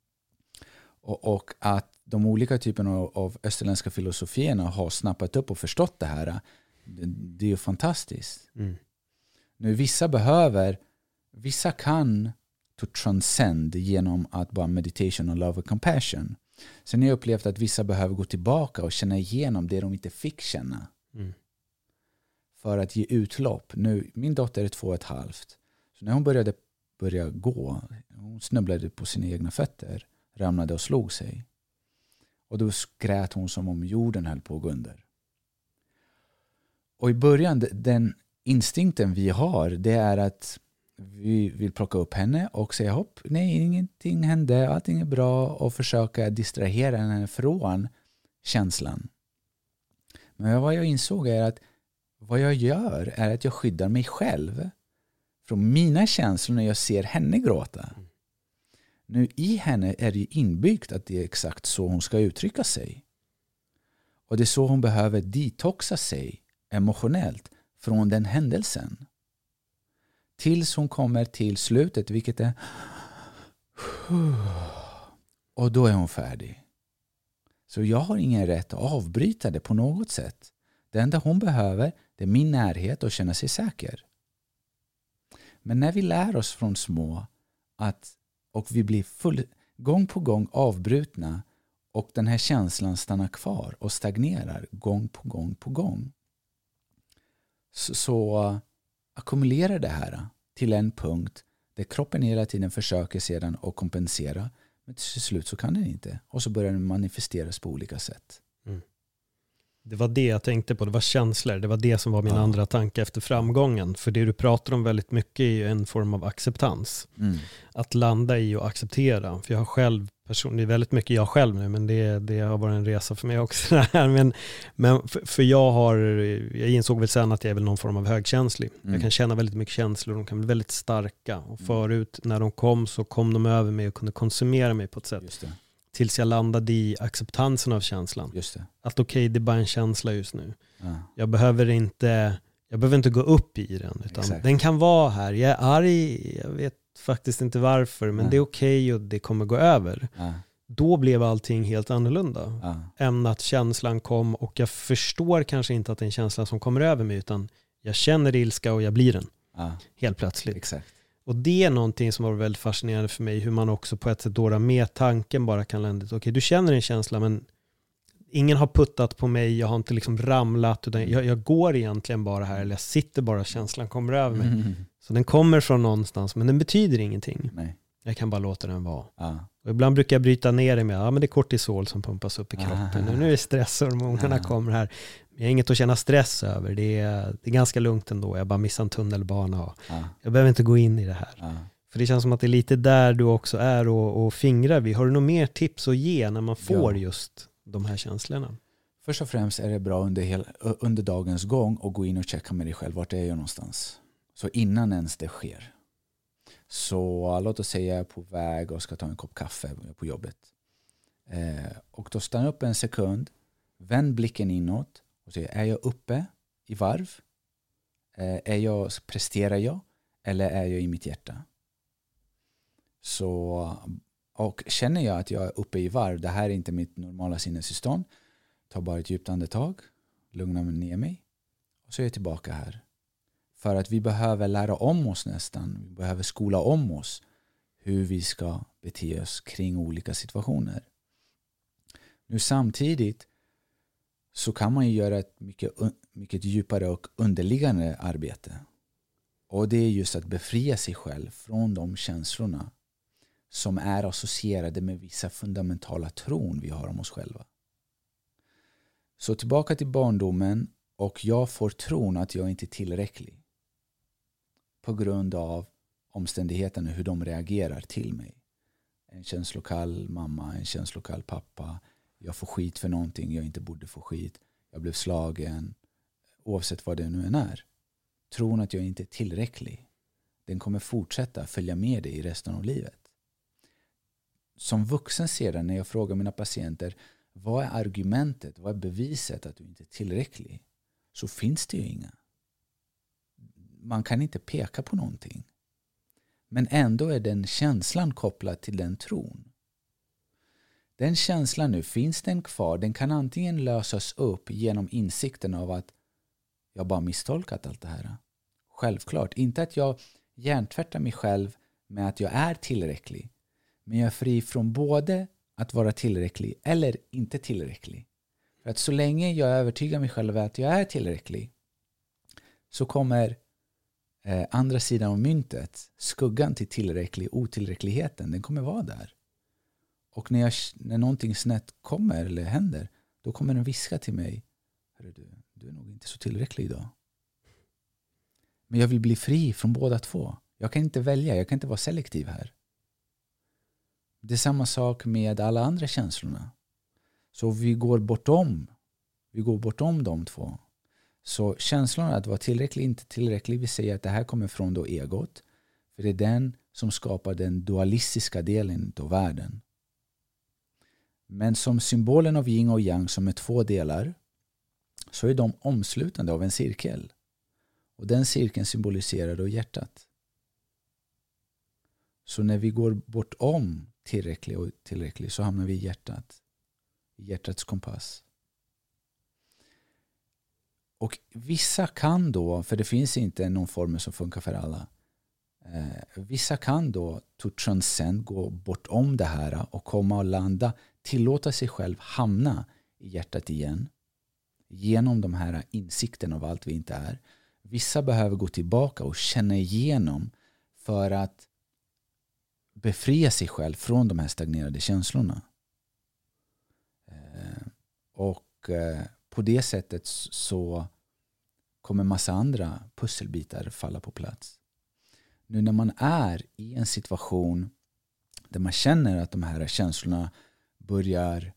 Och, och att de olika typerna av, av österländska filosofierna har snappat upp och förstått det här. Det, det är ju fantastiskt. Mm. Nu vissa behöver, vissa kan to transcend genom att bara meditation och love och compassion. Sen har jag upplevt att vissa behöver gå tillbaka och känna igenom det de inte fick känna. Mm. För att ge utlopp. Nu, min dotter är två och ett halvt. Så när hon började började gå, hon snubblade på sina egna fötter, ramlade och slog sig. Och då skrät hon som om jorden höll på att gå under. Och i början, den instinkten vi har, det är att vi vill plocka upp henne och säga hopp, nej ingenting hände, allting är bra och försöka distrahera henne från känslan. Men vad jag insåg är att vad jag gör är att jag skyddar mig själv från mina känslor när jag ser henne gråta. Nu i henne är det inbyggt att det är exakt så hon ska uttrycka sig. Och det är så hon behöver detoxa sig emotionellt från den händelsen. Tills hon kommer till slutet, vilket är... Och då är hon färdig. Så jag har ingen rätt att avbryta det på något sätt. Det enda hon behöver det är min närhet och känna sig säker. Men när vi lär oss från små att, och vi blir full, gång på gång avbrutna och den här känslan stannar kvar och stagnerar gång på gång på gång så, så ackumulerar det här till en punkt där kroppen hela tiden försöker sedan att kompensera men till slut så kan den inte och så börjar den manifesteras på olika sätt. Det var det jag tänkte på, det var känslor. Det var det som var min Ja. andra tanke efter framgången. För det du pratar om väldigt mycket är ju en form av acceptans. Mm. Att landa i och acceptera. För jag har själv, person, det är väldigt mycket jag själv nu, men det, det har varit en resa för mig också. Men, men för, för jag har, jag insåg väl sen att jag är väl någon form av högkänslig. Mm. Jag kan känna väldigt mycket känslor, de kan bli väldigt starka. Och förut när de kom så kom de över mig och kunde konsumera mig på ett sätt. Tills jag landade i acceptansen av känslan. Att okej, det är bara en känsla just nu. Ja. Jag behöver inte, jag behöver inte gå upp i den. Utan Exakt. den kan vara här. Jag är arg, jag vet faktiskt inte varför, men Nej. det är okej och det kommer gå över. Ja. Då blev allting helt annorlunda. Ja. Än att känslan kom och jag förstår kanske inte att det är en känsla som kommer över mig, utan jag känner ilska och jag blir den Ja. helt plötsligt. Exakt. Och det är någonting som var väldigt fascinerande för mig, hur man också på ett sätt då med tanken bara kan lända okej du känner en känsla men ingen har puttat på mig, jag har inte liksom ramlat, utan jag, jag går egentligen bara här, eller jag sitter bara, känslan kommer över mig. Mm. Så den kommer från någonstans, men den betyder ingenting. Nej. Jag kan bara låta den vara. Ja. Och ibland brukar jag bryta ner det med, ja men det är kortisol som pumpas upp i kroppen, Ah. nu är stresshormonerna Ah. kommer här. Jag har inget att känna stress över, det är, det är ganska lugnt ändå, jag bara missar en tunnelbana och Ja. jag behöver inte gå in i det här. Ja. För det känns som att det är lite där du också är och, och fingrar vid. Har du något mer tips att ge när man får Ja. just de här känslorna? Först och främst är det bra under, hel, under dagens gång att gå in och checka med dig själv. Vart är jag någonstans? Så innan ens det sker. Så låt oss säga jag är på väg och ska ta en kopp kaffe på jobbet. Eh, och då stanna upp en sekund. Vänd blicken inåt och se, är jag uppe i varv? Eh, är jag, presterar jag? Eller är jag i mitt hjärta? Så, och känner jag att jag är uppe i varv, det här är inte mitt normala sinnestillstånd, ta bara ett djupt andetag, lugna ner mig och så är jag tillbaka här. För att vi behöver lära om oss nästan, vi behöver skola om oss hur vi ska bete oss kring olika situationer. Nu samtidigt så kan man ju göra ett mycket, mycket djupare och underliggande arbete. Och det är just att befria sig själv från de känslorna som är associerade med vissa fundamentala tron vi har om oss själva. Så tillbaka till barndomen och jag får tron att jag inte är tillräcklig på grund av omständigheterna, hur de reagerar till mig. En känslokall mamma, en känslokall pappa. Jag får skit för någonting jag inte borde få skit. Jag blev slagen. Oavsett vad det nu än är. Tron att jag inte är tillräcklig. Den kommer fortsätta följa med dig i resten av livet. Som vuxen sedan när jag frågar mina patienter vad är argumentet, vad är beviset att du inte är tillräcklig? Så finns det ju inga. Man kan inte peka på någonting. Men ändå är den känslan kopplad till den tron. Den känslan nu, finns den kvar? Den kan antingen lösas upp genom insikten av att jag bara misstolkat allt det här. Självklart, inte att jag hjärntvättar mig själv med att jag är tillräcklig. Men jag är fri från både att vara tillräcklig eller inte tillräcklig. För att så länge jag övertygar mig själv att jag är tillräcklig så kommer eh, andra sidan av myntet, skuggan till tillräcklig, otillräckligheten, den kommer vara där. Och när, jag, när någonting snett kommer eller händer, då kommer den viska till mig, Hörru du, du är nog inte så tillräcklig idag. Men jag vill bli fri från båda två. Jag kan inte välja, jag kan inte vara selektiv här. Det är samma sak med alla andra känslorna. Så vi går bortom, vi går bortom de två. Så känslan att vara tillräcklig, inte tillräcklig, vi säger att det här kommer från då egot. För det är den som skapar den dualistiska delen av världen. Men som symbolen av yin och yang som är två delar så är de omslutande av en cirkel. Och den cirkeln symboliserar då hjärtat. Så när vi går bortom tillräcklig och tillräcklig så hamnar vi i hjärtat. I hjärtats kompass. Och vissa kan då, för det finns inte någon formel som funkar för alla. Eh, vissa kan då to transcend, gå bortom det här och komma och landa, tillåta sig själv hamna i hjärtat igen. Genom de här insikterna av allt vi inte är. Vissa behöver gå tillbaka och känna igenom för att befria sig själv från de här stagnerade känslorna. Eh, och eh, på det sättet så kommer massa andra pusselbitar falla på plats. Nu när man är i en situation där man känner att de här känslorna börjar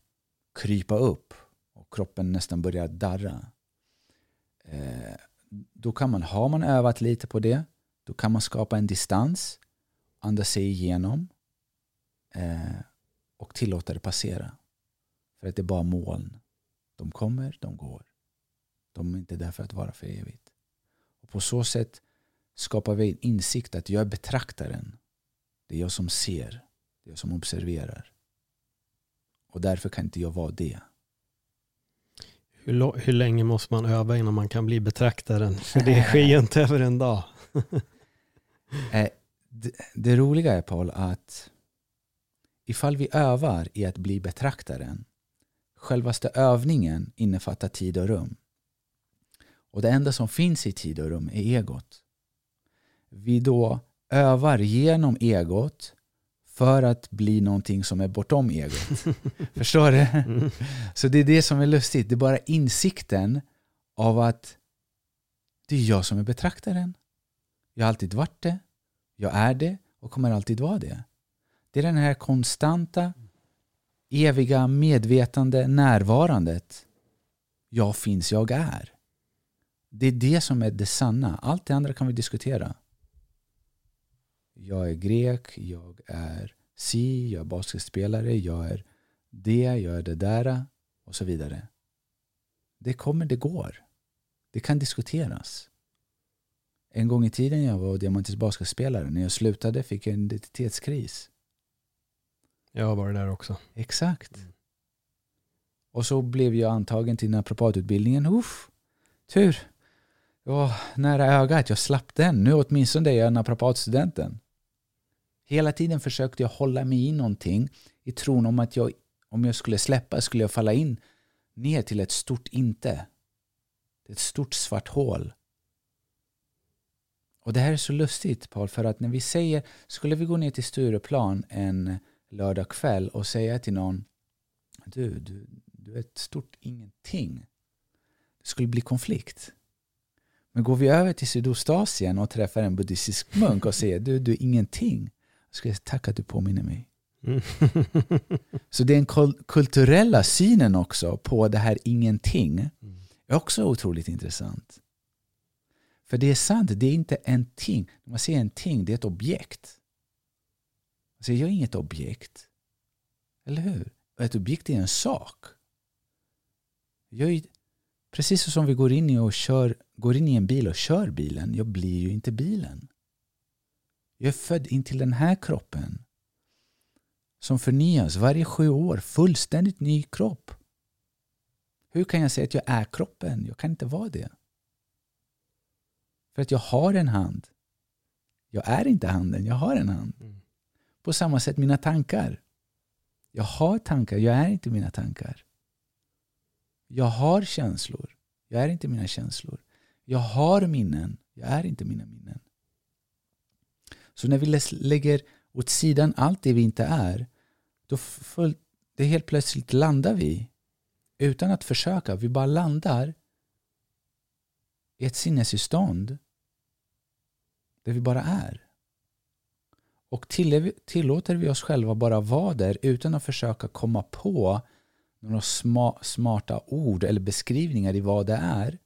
krypa upp och kroppen nästan börjar darra. Eh, då kan man, har man övat lite på det, då kan man skapa en distans, andas sig igenom eh, och tillåta det passera. För att det är bara moln. De kommer, de går. De är inte där för att vara för evigt. Och på så sätt skapar vi en insikt att jag är betraktaren. Det är jag som ser. Det är jag som observerar. Och därför kan inte jag vara det. Hur, hur länge måste man öva innan man kan bli betraktaren? För det sker ju inte över en dag. Eh, det, det roliga är Paul att ifall vi övar i att bli betraktaren självaste övningen innefattar tid och rum. Och det enda som finns i tid och rum är egot. Vi då övar genom egot för att bli någonting som är bortom egot. Förstår du? Så det är det som är lustigt. Det är bara insikten av att det är jag som är betraktaren. Jag har alltid varit det. Jag är det och kommer alltid vara det. Det är den här konstanta, eviga medvetande närvarandet. Jag finns, jag är. Det är det som är det sanna. Allt det andra kan vi diskutera. Jag är grek, jag är si, jag är basketspelare, jag är det, jag är det där och så vidare. Det kommer, det går. Det kan diskuteras. En gång i tiden jag var Diamantis basketspelare. När jag slutade fick jag en identitetskris. Jag har varit där också. Exakt. Och så blev jag antagen till naprapatutbildningen. Uff, tur. Jag var nära ögat. Jag slapp den. Nu åtminstone är jag naprapatstudenten. Hela tiden försökte jag hålla mig i någonting i tron om att jag, om jag skulle släppa skulle jag falla in ner till ett stort inte. Ett stort svart hål. Och det här är så lustigt Paul, för att när vi säger, skulle vi gå ner till Stureplan en lördag kväll och säga till någon, du, du, du är ett stort ingenting. Det skulle bli konflikt. Men går vi över till Sydostasien och träffar en buddhistisk munk och säger, du, du är ingenting. Jag skulle säga, tack att du påminner mig. Mm. Så den kul- kulturella synen också på det här ingenting är också otroligt intressant. För det är sant, det är inte en ting. När man säger en ting, det är ett objekt. Man säger, jag är inget objekt. Eller hur? Och ett objekt är en sak. Jag är, precis som vi går in, i och kör, går in i en bil och kör bilen, jag blir ju inte bilen. Jag är född in till den här kroppen som förnyas varje sju år. Fullständigt ny kropp. Hur kan jag säga att jag är kroppen? Jag kan inte vara det. För att jag har en hand. Jag är inte handen, jag har en hand. Mm. På samma sätt mina tankar. Jag har tankar, jag är inte mina tankar. Jag har känslor, jag är inte mina känslor. Jag har minnen, jag är inte mina minnen. Så när vi lägger åt sidan allt det vi inte är, då full, det helt plötsligt landar vi utan att försöka. Vi bara landar i ett sinnestillstånd där vi bara är. Och tillåter vi oss själva bara vara där utan att försöka komma på några sma, smarta ord eller beskrivningar i vad det är.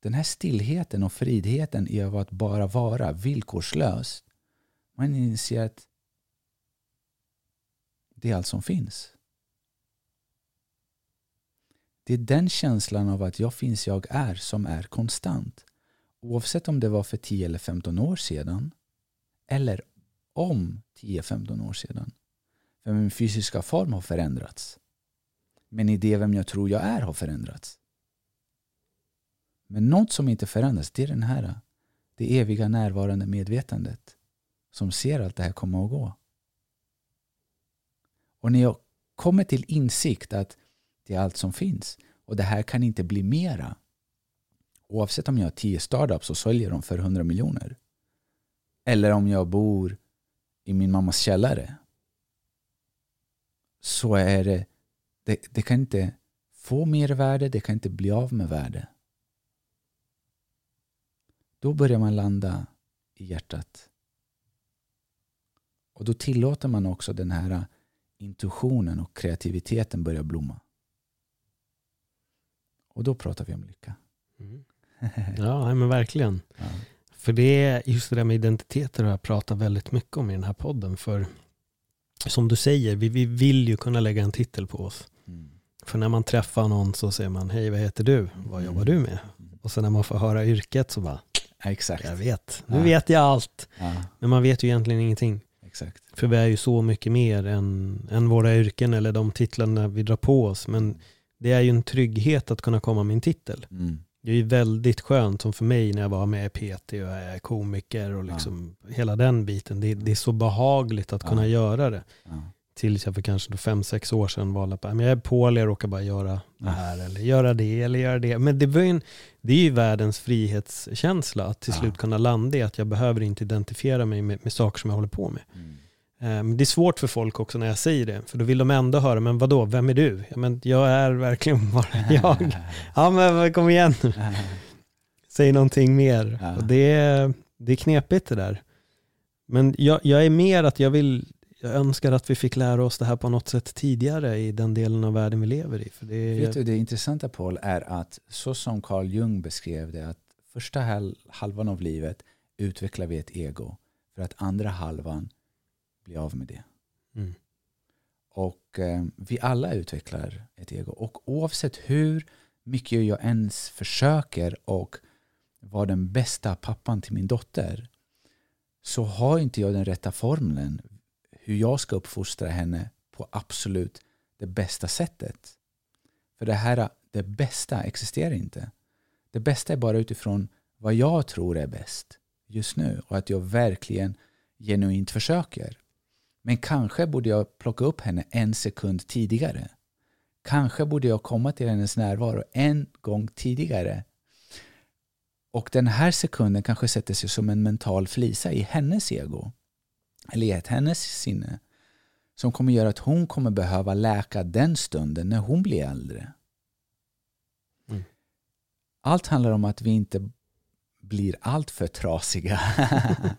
Den här stillheten och fridheten i att bara vara villkorslöst. Man inser att det är allt som finns. Det är den känslan av att jag finns, jag är som är konstant. Oavsett om det var för 10 eller 15 år sedan eller om 10-15 år sedan. För min fysiska form har förändrats. Men idén vem jag tror jag är har förändrats. Men något som inte förändras, det är den här. Det eviga närvarande medvetandet som ser allt det här komma och gå. Och när jag kommer till insikt att det är allt som finns och det här kan inte bli mera. Oavsett om jag har tio startups och säljer dem för 100 miljoner. Eller om jag bor i min mammas källare. Så är det, det, det kan inte få mer värde, det kan inte bli av med värde. Då börjar man landa i hjärtat. Och då tillåter man också den här intuitionen och kreativiteten börja blomma. Och då pratar vi om lycka. Mm. Ja, men verkligen. Ja. För det är just det där med identiteter har jag pratat väldigt mycket om i den här podden. För som du säger, vi, vi vill ju kunna lägga en titel på oss. Mm. För när man träffar någon så säger man, hej vad heter du? Vad jobbar du med? Och sen när man får höra yrket så bara, Ja, Exakt. jag vet, nu Ja. vet jag allt. Ja, Men man vet ju egentligen ingenting. exakt. För vi är ju så mycket mer än, än våra yrken eller de titlarna vi drar på oss. Men det är ju en trygghet att kunna komma med en titel. Mm. Det är ju väldigt skönt som för mig när jag var med i PT och är komiker och liksom hela den biten. Det, det är så behagligt att kunna göra det. Tills jag för kanske fem, sex år sedan valde att jag är pålig och råkar bara göra det Ja. här eller göra det eller göra det. Men det, var ju en, det är ju världens frihetskänsla att till Ja. slut kunna landa i att jag behöver inte identifiera mig med, med saker som jag håller på med. Mm. Men det är svårt för folk också när jag säger det, för då vill de ändå höra, men vadå, vem är du? Ja, men jag är verkligen bara jag. Ja men kom igen nu, säg någonting mer. Ja. Och det, är, det är knepigt det där. Men jag, jag är mer att jag vill, jag önskar att vi fick lära oss det här på något sätt tidigare i den delen av världen vi lever i. För det är, Vet du, det intressanta Paul är att så som Carl Jung beskrev det, att första hal- halvan av livet utvecklar vi ett ego för att andra halvan blir av med det. Mm. Och eh, vi alla utvecklar ett ego. Och oavsett hur mycket jag ens försöker och vara den bästa pappan till min dotter så har inte jag den rätta formeln hur jag ska uppfostra henne på absolut det bästa sättet. För det här, det bästa existerar inte. Det bästa är bara utifrån vad jag tror är bäst just nu och att jag verkligen genuint försöker. Men kanske borde jag plocka upp henne en sekund tidigare. Kanske borde jag komma till hennes närvaro en gång tidigare. Och den här sekunden kanske sätter sig som en mental flisa i hennes ego. Eller i ett hennes sinne. Som kommer göra att hon kommer behöva läka den stunden när hon blir äldre. Mm. Allt handlar om att vi inte blir allt för trasiga.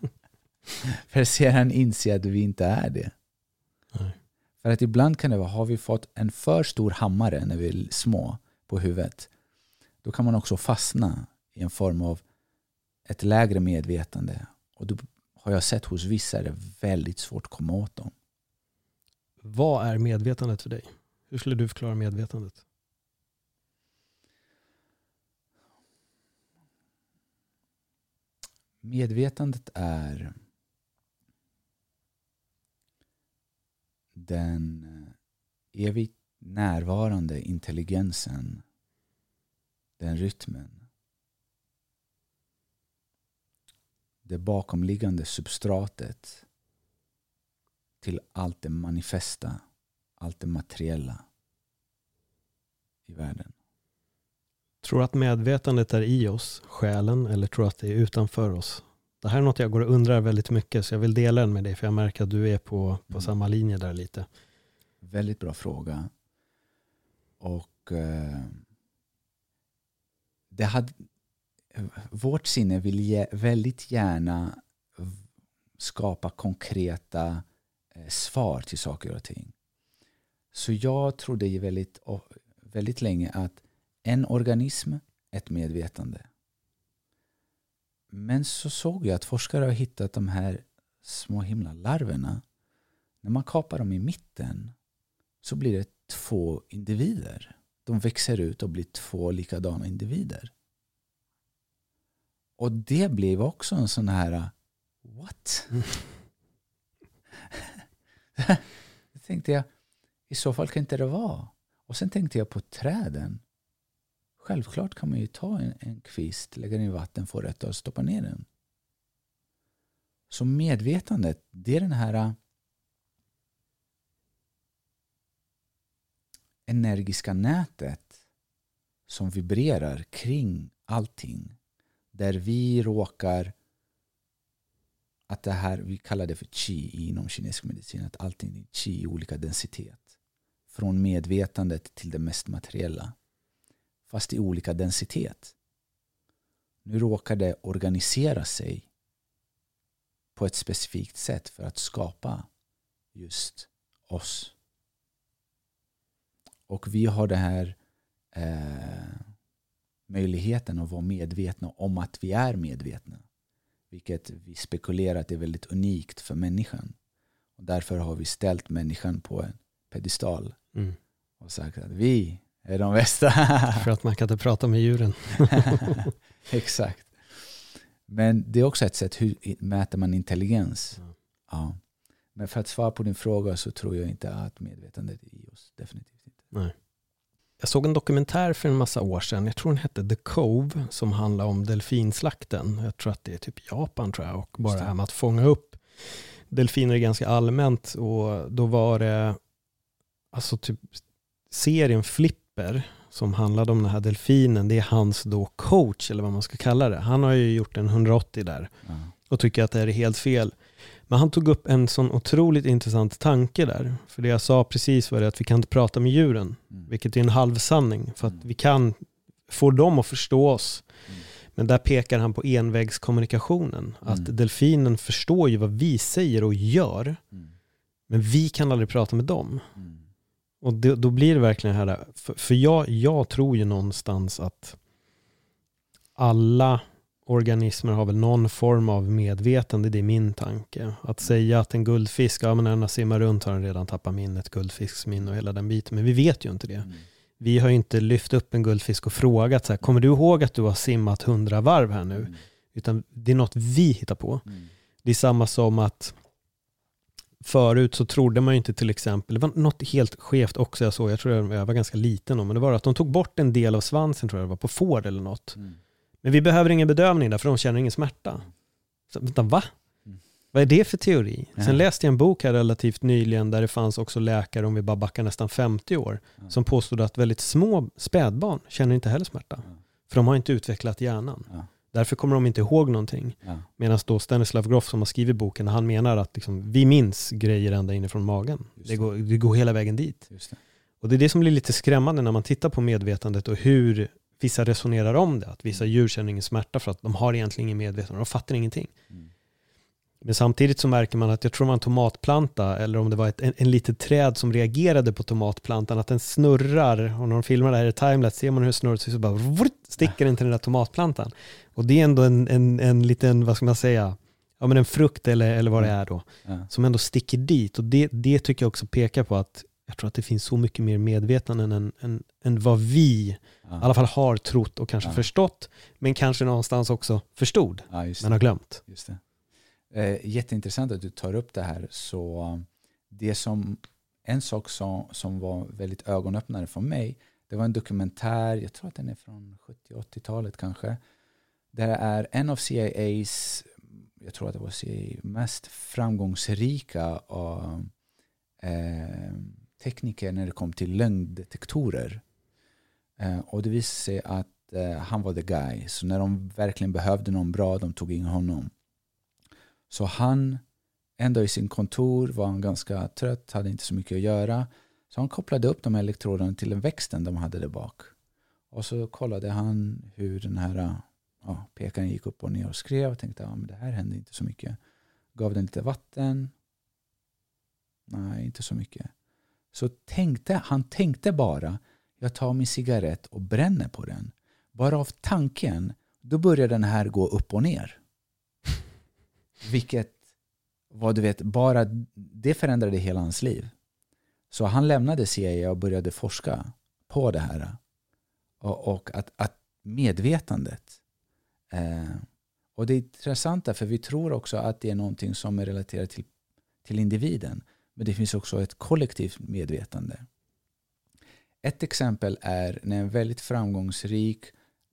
för sedan inse att vi inte är det. Nej. För att ibland kan det vara, har vi fått en för stor hammare när vi är små på huvudet, då kan man också fastna i en form av ett lägre medvetande. Och då har jag sett hos vissa är det väldigt svårt att komma åt dem. Vad är medvetandet för dig? Hur skulle du förklara medvetandet? Medvetandet är den eh, evigt närvarande intelligensen, den rytmen, det bakomliggande substratet till allt det manifesta, allt det materiella i världen. Tror du att medvetandet är i oss, själen, eller tror du att det är utanför oss? Det här är något jag går och undrar väldigt mycket, så jag vill dela den med dig, för jag märker att du är på, på Mm. samma linje där lite. Väldigt bra fråga. Och eh, det hade, vårt sinne vill ge, väldigt gärna skapa konkreta eh, svar till saker och ting. Så jag trodde ju väldigt, väldigt länge att en organism, ett medvetande. Men så såg jag att forskare har hittat de här små himla larverna. När man kapar dem i mitten så blir det två individer. De växer ut och blir två likadana individer. Och det blev också en sån här uh, what? Då tänkte jag, i så fall kan inte det vara. Och sen tänkte jag på träden. Självklart kan man ju ta en, en kvist, lägga den i vatten, få rätt och stoppa ner den. Så medvetandet, det är den här uh, energiska nätet som vibrerar kring allting. Där vi råkar att det här, vi kallar det för chi inom kinesisk medicin, att allting är chi i olika densitet. Från medvetandet till det mest materiella. Fast i olika densitet. Nu råkar det organisera sig på ett specifikt sätt för att skapa just oss. Och vi har det här eh, möjligheten att vara medvetna om att vi är medvetna. Vilket vi spekulerar att är väldigt unikt för människan. Och därför har vi ställt människan på en pedestal Mm. och sagt att vi är de bästa. För att man kan inte prata med djuren. Exakt. Men det är också ett sätt, hur mäter man intelligens? Ja. Ja. Men för att svara på din fråga så tror jag inte att medvetandet är i oss. Definitivt inte. Nej. Jag såg en dokumentär för en massa år sedan, jag tror den hette The Cove, som handlar om delfinslakten. Jag tror att det är typ Japan tror jag, och bara det här med att fånga upp delfiner ganska allmänt. Och då var det, alltså typ serien Flipper, som handlade om den här delfinen, det är hans då coach, eller vad man ska kalla det. Han har ju gjort en 180 där Ja. och tycker att det här är helt fel. Men han tog upp en sån otroligt intressant tanke där. För det jag sa precis var det att vi kan inte prata med djuren, Mm. vilket är en halvsanning. För att Mm. vi kan få dem att förstå oss. Mm. Men där pekar han på envägskommunikationen. Att Mm. delfinen förstår ju vad vi säger och gör, Mm. men vi kan aldrig prata med dem. Och det, då blir det verkligen det här, för, för jag, jag tror ju någonstans att alla organismer har väl någon form av medvetande, det är min tanke. Att säga att en guldfisk, ja men när den simmar runt har den redan tappat minnet, guldfisksminne och hela den biten. Men vi vet ju inte det. Mm. Vi har ju inte lyft upp en guldfisk och frågat så här, kommer du ihåg att du har simmat hundra varv här nu? Mm. Utan det är något vi hittar på. Mm. Det är samma som att förut så trodde man ju inte till exempel, det var något helt skevt också jag såg, jag tror jag var ganska liten då, men det var att de tog bort en del av svansen tror jag det var på får eller något. Mm. Men vi behöver ingen bedövning där för de känner ingen smärta. Så, vänta, va? Mm. Vad är det för teori? Ja. Sen läste jag en bok här relativt nyligen där det fanns också läkare, om vi bara backar nästan 50 år, Ja. som påstod att väldigt små spädbarn känner inte heller smärta. Ja. För de har inte utvecklat hjärnan. Därför kommer de inte ihåg någonting. Medan då Stanislav Grof som har skrivit boken, han menar att liksom, vi minns grejer ända inifrån magen. Det det. går, det går hela vägen dit. Det. Och det är det som blir lite skrämmande när man tittar på medvetandet och hur vissa resonerar om det. Att vissa djur känner ingen smärta för att de har egentligen ingen medvetande, de fattar ingenting. Mm. Men samtidigt så märker man att jag tror det var en tomatplanta eller om det var ett, en, en litet träd som reagerade på tomatplantan, att den snurrar och när de filmar det här i timelapse ser man hur snurret så bara vrrt, sticker den till den där tomatplantan. Och det är ändå en, en, en liten, vad ska man säga, ja men en frukt eller, eller vad det är då, Ja. som ändå sticker dit. Och det, det tycker jag också pekar på att jag tror att det finns så mycket mer medvetande än, än, än vad vi i Ja. alla fall har trott och kanske Ja. förstått, men kanske någonstans också förstod, Ja, just men har glömt. Just det. Eh, jätteintressant att du tar upp det här. Så det som, en sak som, som var väldigt ögonöppnare för mig, det var en dokumentär, jag tror att den är från 70-80-talet kanske, där det är en av CIAs, jag tror att det var CIA, mest framgångsrika uh, eh, tekniker när det kom till lögndetektorer. Eh, och det visade sig att eh, han var the guy. Så när de verkligen behövde någon bra, de tog in honom. Så han, en dag i sin kontor var han ganska trött, hade inte så mycket att göra. Så han kopplade upp de här elektroderna till den växten de hade där bak. Och så kollade han hur den här eh, ja, pekaren gick upp och ner och skrev och tänkte att ja, det här hände inte så mycket. Gav den lite vatten. Nej, inte så mycket. Så tänkte, han tänkte bara, jag tar min cigarett och bränner på den. Bara av tanken, då börjar den här gå upp och ner. Vilket var, du vet, bara det förändrade hela hans liv. Så han lämnade CIA och började forska på det här. Och, och att, att medvetandet. Eh, och det är intressant för vi tror också att det är någonting som är relaterat till, till individen. Men det finns också ett kollektivt medvetande. Ett exempel är när en väldigt framgångsrik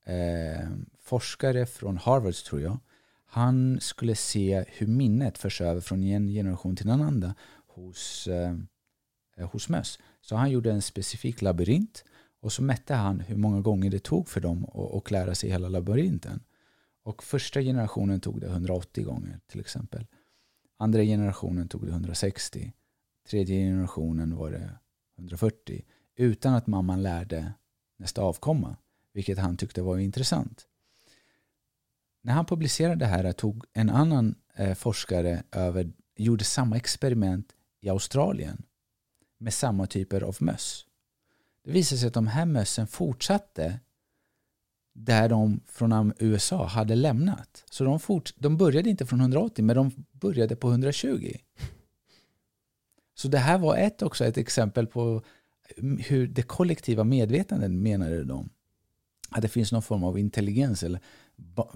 eh, forskare från Harvard tror jag, han skulle se hur minnet förs över från en generation till en annan hos, eh, hos möss. Så han gjorde en specifik labyrint och så mätte han hur många gånger det tog för dem att, att lära sig hela labyrinten. Och första generationen tog det 180 gånger till exempel. Andra generationen tog det 160. Tredje generationen var det 140. Utan att mamman lärde nästa avkomma. Vilket han tyckte var intressant. När han publicerade det här tog en annan eh, forskare över, gjorde samma experiment i Australien med samma typer av möss. Det visade sig att de här mössen fortsatte där de från USA hade lämnat. Så de, fort, de började inte från 180 men de började på 120. Så det här var ett också ett exempel på hur det kollektiva medvetandet menade de. Att det finns någon form av intelligens eller ba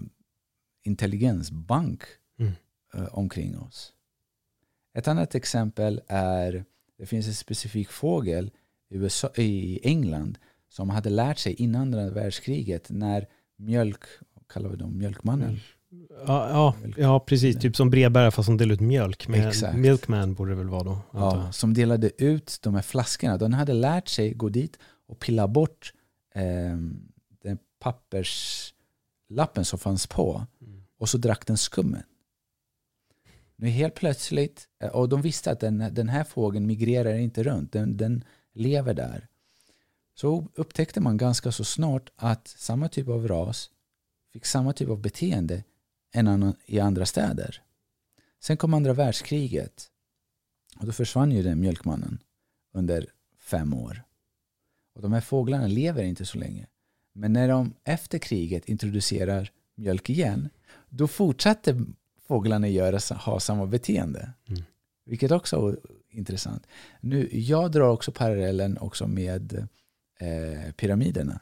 intelligensbank Mm. eh, omkring oss. Ett annat exempel är, det finns en specifik fågel i, USA, i England som hade lärt sig innan andra världskriget när mjölk, kallar vi dem, mjölkmannen? Ja, ja, ja, precis. Typ som brevbärare fast som delar ut mjölk. Exakt. Milkman borde det väl vara då. Ja, som delade ut de här flaskorna. De hade lärt sig gå dit och pilla bort eh, den papperslappen som fanns på. Och så drack den skummen. Nu helt plötsligt, eh, och de visste att den, den här fågeln migrerar inte runt, den, den lever där. Så upptäckte man ganska så snart att samma typ av ras fick samma typ av beteende än i andra städer. Sen kom andra världskriget och då försvann ju den mjölkmannen under fem år. Och de här fåglarna lever inte så länge. Men när de efter kriget introducerar mjölk igen, då fortsatte fåglarna göra, ha samma beteende. Mm. Vilket också är intressant. Nu, jag drar också parallellen också med eh, pyramiderna.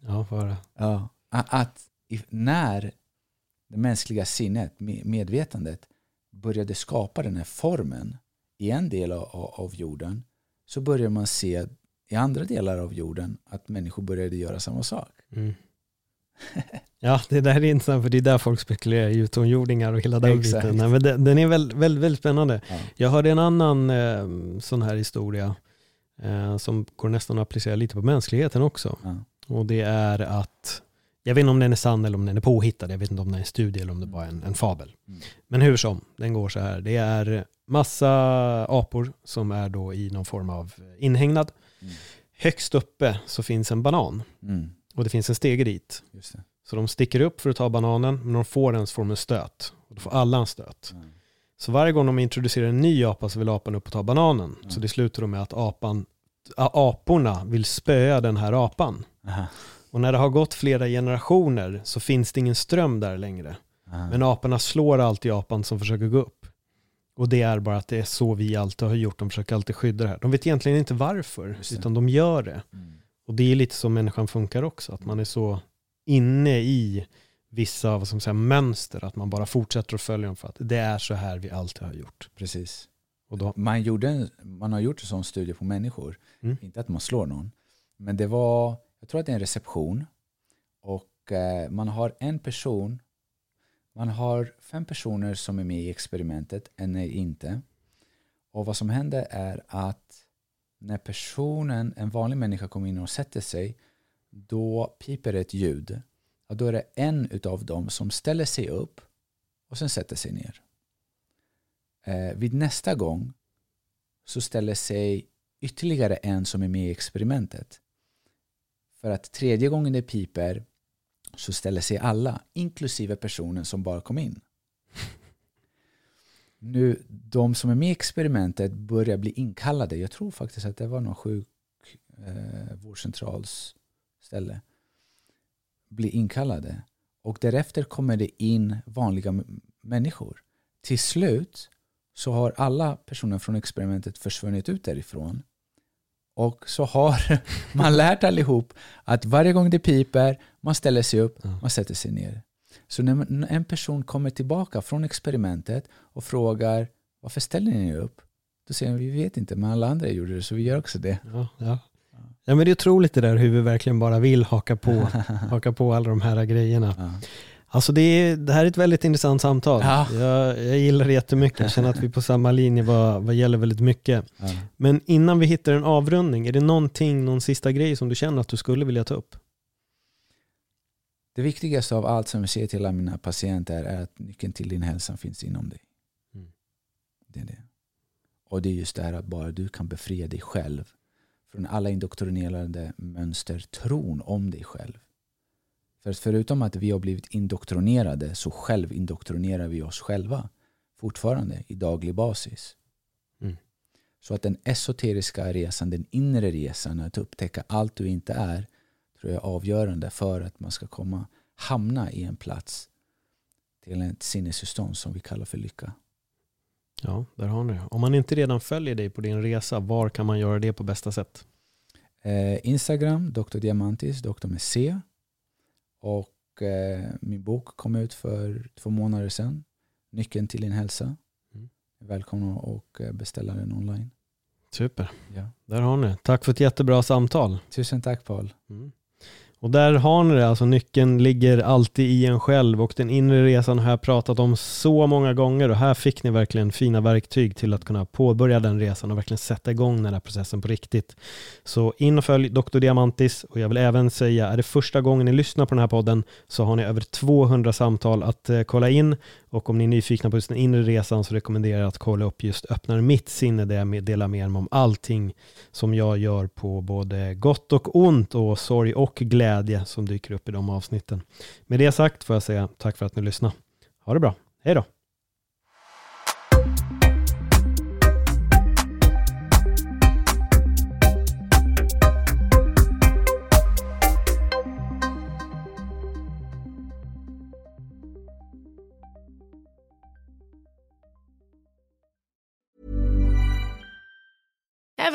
Ja, höra. Ja. Att när det mänskliga sinnet, me- medvetandet, började skapa den här formen i en del av, jorden så börjar man se i andra delar av jorden att människor började göra samma sak. Mm. Ja, det där är intressant för det är där folk spekulerar i utomjordingar och hela den biten. Men den, den är väldigt, väldigt, väldigt spännande. Ja. Jag hörde en annan eh, sån här historia eh, som går nästan att applicera lite på mänskligheten också. Ja. Och det är att, jag vet inte om den är sann eller om den är påhittad, jag vet inte om den är en studie eller om det bara är en, en fabel. Mm. Men hur som, den går så här. Det är massa apor som är då i någon form av inhägnad. Mm. Högst uppe så finns en banan Mm. och det finns en stege dit. Så de sticker upp för att ta bananen, men de får den så får de en stöt. Och då får alla en stöt. Ja. Så varje gång de introducerar en ny apa så vill apan upp och ta bananen. Ja. Så det slutar med att apan, aporna vill spöa den här apan. Aha. Och när det har gått flera generationer så finns det ingen ström där längre. Aha. Men aporna slår alltid apan som försöker gå upp. Och det är bara att det är så vi alltid har gjort. De försöker alltid skydda det här. De vet egentligen inte varför, utan de gör det. Mm. Och det är lite så människan funkar också. Att man är så inne i vissa vad ska man säga, mönster. Att man bara fortsätter att följa dem för att det är så här vi alltid har gjort. Precis. Då, Man, gjorde en, man har gjort en sån studie på människor. Mm. Inte att man slår någon. Men det var, jag tror att det är en reception. Och eh, man har en person, man har fem personer som är med i experimentet, en är inte. Och vad som händer är att när personen, en vanlig människa kommer in och sätter sig, då piper det ett ljud. Och då är det en utav dem som ställer sig upp och sen sätter sig ner. Eh, vid nästa gång så ställer sig ytterligare en som är med i experimentet. För att tredje gången det piper så ställer sig alla, inklusive personen som bara kom in. Nu, de som är med i experimentet börjar bli inkallade. Jag tror faktiskt att det var någon sjuk eh, ställe. Blir inkallade. Och därefter kommer det in vanliga människor. Till slut så har alla personer från experimentet försvunnit ut därifrån. Och så har man lärt allihop att varje gång det piper, man ställer sig upp, man sätter sig ner. Så när en person kommer tillbaka från experimentet och frågar varför ställer ni er upp? Då säger de, vi vet inte, men alla andra gjorde det så vi gör också det. ja, ja. ja, men det är otroligt det där hur vi verkligen bara vill haka på, haka på alla de här grejerna. Ja. Alltså det, är, det här är ett väldigt intressant samtal. Ja. Jag, jag gillar det jättemycket. Jag känner att vi är på samma linje vad, vad gäller väldigt mycket. Ja. Men innan vi hittar en avrundning, är det någonting, någon sista grej som du känner att du skulle vilja ta upp? Det viktigaste av allt som jag säger till alla mina patienter är att nyckeln till din hälsa finns inom dig. Mm. Det är det. Och det är just det här att bara du kan befria dig själv från alla indoktrinerade mönster, tron om dig själv. För förutom att vi har blivit indoktrinerade så självindoktrinerar vi oss själva fortfarande i daglig basis. Mm. Så att den esoteriska resan, den inre resan, att upptäcka allt du inte är, tror jag är avgörande för att man ska komma hamna i en plats till ett sinnestillstånd som vi kallar för lycka. Ja, där har ni det. Om man inte redan följer dig på din resa, var kan man göra det på bästa sätt? Eh, Instagram, Dr. Diamantis, doktor med C. Och eh, min bok kom ut för två månader sedan. Nyckeln till din hälsa. Mm. Välkomna och eh, beställa den online. Super, Ja. där har ni. Tack för ett jättebra samtal. Tusen tack Paul. Mm. Och där har ni det, alltså nyckeln ligger alltid i en själv och den inre resan har jag pratat om så många gånger och här fick ni verkligen fina verktyg till att kunna påbörja den resan och verkligen sätta igång den här processen på riktigt. Så in och följ Dr. Diamantis och jag vill även säga, är det första gången ni lyssnar på den här podden så har ni över 200 samtal att eh, kolla in och om ni är nyfikna på just den inre resan så rekommenderar jag att kolla upp just Öppnar mitt sinne där jag delar med mig om allting som jag gör på både gott och ont och sorg och glädje som dyker upp i de avsnitten. Med det sagt får jag säga tack för att ni lyssnade. Ha det bra. Hej då.